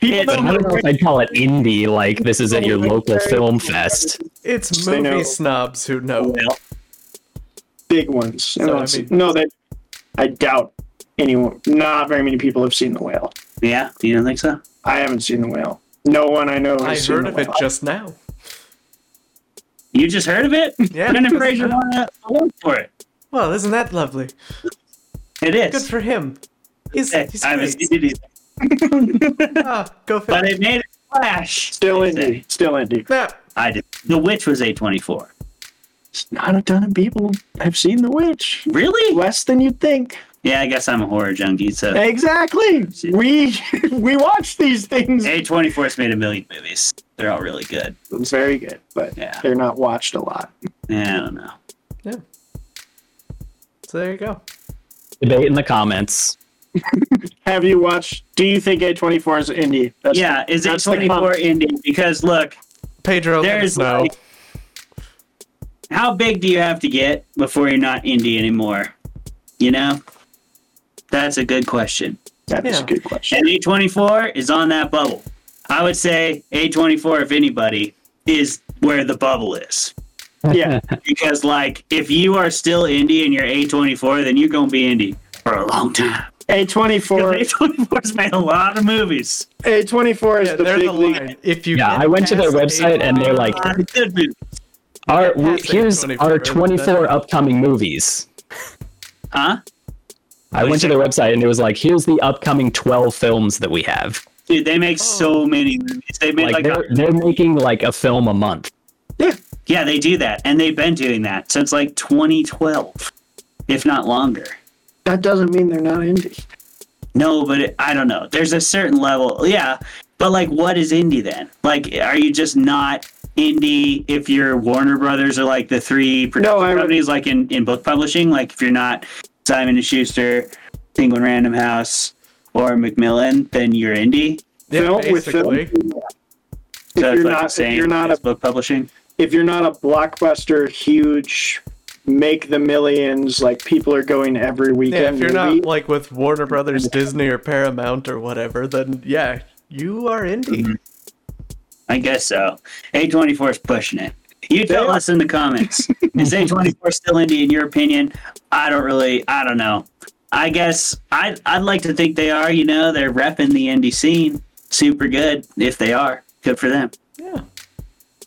people I don't know if I'd call it indie. Like this is at your local film fest. It's They movie know. snobs who know. big ones. So, I mean- no, that I doubt anyone. Not very many people have seen the whale. Yeah, you don't think so? I haven't seen the whale. No one I know has I seen heard the of it whale. just now. You just heard of it? Yeah. Brendan Fraser won an award for it. Well, isn't that lovely? It is. Good for him. He's, Hey, he's I haven't great. seen it either. Ah, go But finish. it made a flash. Still they say. indie. Still indie. Yeah. I did. The Witch was A24. Not a ton of people have seen The Witch. Really? Less than you'd think. Yeah, I guess I'm a horror junkie, so. Exactly. We we watch these things. A24's made a million movies. They're all really good. It's very good, but Yeah. they're not watched a lot. Yeah, I don't know. Yeah. So there you go. Debate in the comments. Have you watched? Do you think A24 is indie? That's Yeah, is that's A24 indie? Because look, Pedro, there's know. like. How big do you have to get before you're not indie anymore? You know? That's a good question. That is Yeah. a good question. And A24 is on that bubble. I would say A24, if anybody, is where the bubble is. Yeah, Because, like, if you are still indie and you're A24, then you're going to be indie for a long time. A24. A24's made a lot of movies. A24 is Yeah, the there's big a league. line. If you Yeah, I went to their past website and they're like, A good movies. Our, Yeah, here's A24, our 24 upcoming movies. Huh? I went to their website and it was like, here's the upcoming 12 films that we have. Dude, they make so oh. many movies. They made Like, like, they're, a, they're making like a film a month. yeah, they do that, and they've been doing that since like 2012, if not longer. That doesn't mean they're not indie. No, but it, I don't know. There's a certain level, yeah. But like, what is indie then? Like, are you just not indie if you're Warner Brothers or like the three production No, companies, like in in book publishing? Like, if you're not Simon and Schuster, Penguin Random House, or Macmillan, then you're indie. Yeah, Film with film. basically. If So it's you're like not, the if you're not a, book publishing. If you're not a blockbuster, huge, make the millions, like people are going every weekend. Yeah, if you're movie, not like with Warner Brothers, Disney, or Paramount or whatever, then yeah, you are indie. Mm-hmm. I guess so. A24 is pushing it. You tell are. us in the comments. is A24 still indie in your opinion? I don't really, I don't know. I guess I'd, I'd like to think they are, you know, they're repping the indie scene super good if they are. Good for them.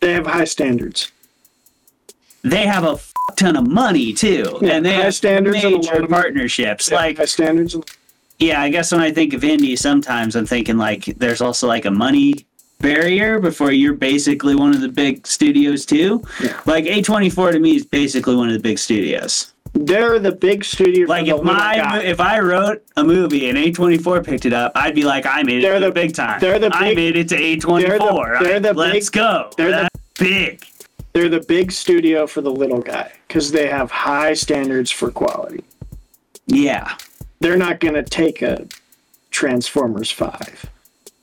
Yeah. they have high standards. They have a f- ton of money too. Yeah, and they high have standards major partnerships. Have Like, high standards. yeah, I guess when I think of indie, sometimes I'm thinking like there's also like a money barrier before you're basically one of the big studios too. Yeah. Like A24 to me is basically one of the big studios. They're the big studio. Like for the if little my guy. if I wrote a movie and A24 picked it up, I'd be like, I made it They're the, the- big time. they're the big, I big- made it to A24. they're the- they're the Let's go. they're the- big. they're the big studio for the little guy because they have high standards for quality. Yeah. They're not going to take a Transformers Five.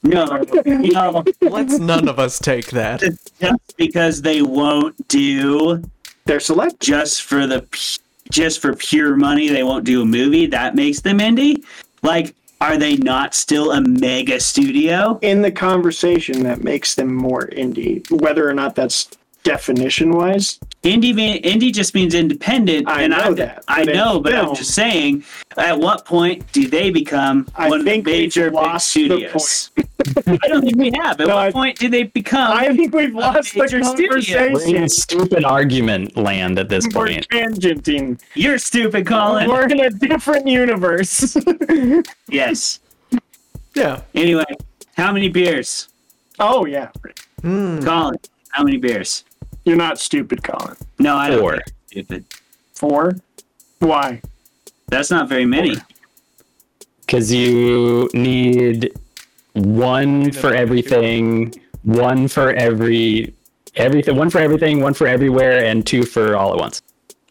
No, no, Let's none of us take that. just because they won't do They're select. just for the p- just for pure money they won't do a movie that makes them indie like are they not still a mega studio in the conversation that makes them more indie. Whether or not that's definition wise, indie mean, indie just means independent I and know I'm, that, i know but i'm just saying at what point do they become I one of think the we've major big lost the studios i don't think we have at No, what I- point do they become I think we've lost the major studio. We're in stupid argument land at this We're point. tangenting. you're stupid colin We're in a different universe. yes Yeah. anyway how many beers oh yeah, Hmm. colin how many beers you're not stupid, Colin. no i don't Four. think you're stupid Four. Why? That's not very many. Because you need one for everything, one for every everything, one for everything, one for everywhere, and two for all at once.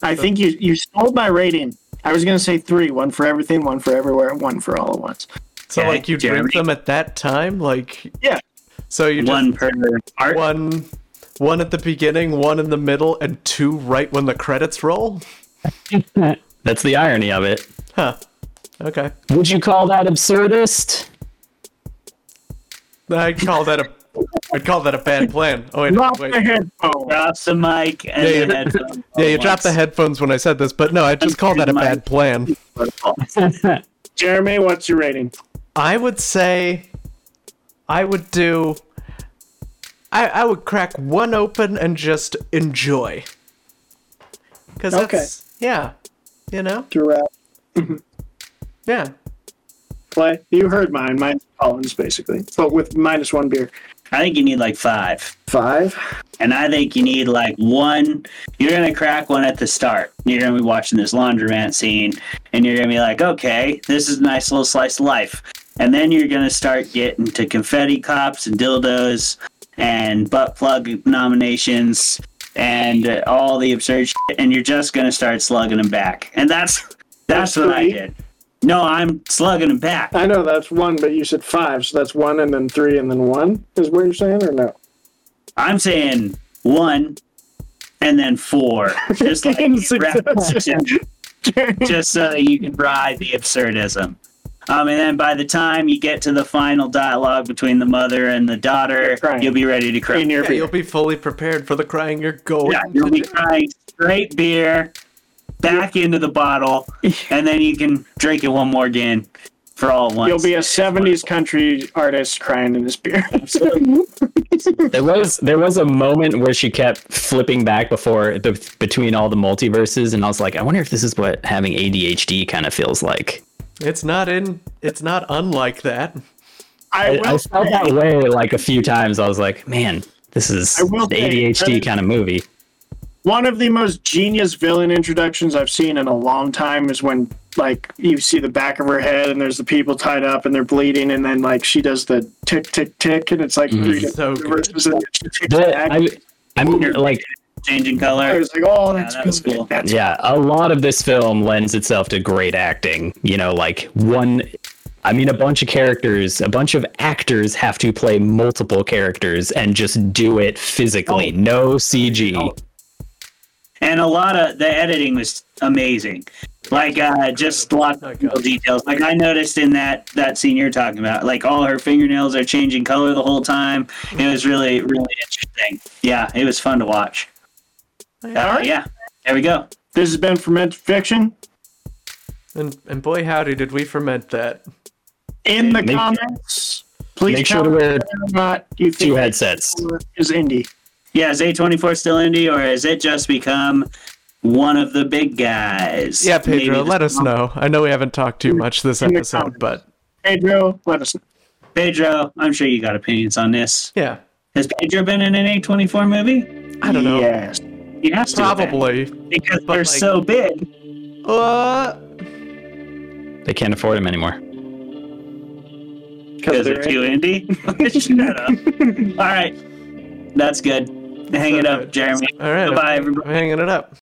I think you you stole my rating. I was gonna say three, one for everything, one for everywhere, one for all at once. So Okay, like you Jeremy. drink them at that time, like Yeah. so you just One per art. one one at the beginning, one in the middle, and two right when the credits roll. That's the irony of it. Huh. Okay. Would you call that absurdist? I'd call that a I'd call that a bad plan. Oh wait, Drop wait. the headphone. Drops the mic and Yeah, the you- headphones. Yeah, you dropped the headphones when I said this, but no, I'd just call that a bad plan. Jeremy, what's your rating? I would say I would do I I would crack one open and just enjoy. Cuz that's Okay. yeah. You know? To. Yeah. Play. You heard mine. Mine's Colin's, basically, but with minus one beer. I think you need like five. Five. And I think you need like one. You're going to crack one at the start. You're going to be watching this laundromat scene and you're going to be like, okay, this is a nice little slice of life. And then you're going to start getting to confetti cops and dildos and butt plug nominations and uh, all the absurd shit. And you're just going to start slugging them back. And that's that's what I did. No, I'm slugging them back. I know that's one, but you said five, so that's one and then three and then one. Is what you're saying, or no? I'm saying one and then four. Just like just so that you can ride the absurdism. Um, and then by the time you get to the final dialogue between the mother and the daughter, you'll be ready to cry. Your Yeah, beer. you'll be fully prepared for the crying you're going Yeah, to you'll be do. crying straight beer back into the bottle, and then you can drink it one more again for all at once. You'll be a '70s country artist crying in this beer. There was there was a moment where she kept flipping back before the, between all the multiverses, and I was like, I wonder if this is what having ADHD kind of feels like. It's not in it's not unlike that. I I, I felt say- that way like a few times. I was like, man, this is I will the say, ADHD that- kind of movie. One of the most genius villain introductions I've seen in a long time is when like you see the back of her head and there's the people tied up and they're bleeding and then like she does the tick tick tick and it's like mm-hmm. three So good. verses and she ticks The- I, I mean, like, changing I color. was like, oh, that's that was cool. That's yeah, a lot of this film lends itself to great acting. You know, like one. I mean, a bunch of characters, a bunch of actors have to play multiple characters and just do it physically. Oh. No CG. and a lot of the editing was amazing like uh just lots of little details like i noticed in that that scene you're talking about like all her fingernails are changing color the whole time it was really really interesting yeah it was fun to watch uh, right. yeah there we go This has been Fermented Fiction. And and boy howdy did we ferment that. In the Make- comments, please Make sure to wear not you two headsets. is indie. yeah is a24 still indie or has it just become one of the big guys Yeah, Pedro, let the- us know. I know we haven't talked too much this in episode, but Pedro, let us know. pedro i'm sure you got opinions on this yeah. has pedro been in an a24 movie I don't know. Yes. He has to have been, Probably. because they're like- so big Uh They can't afford them anymore. Because they're too indie? Shut up. All right. That's good. Hang it up, Jeremy. all right. Goodbye, everybody. I'm hanging it up.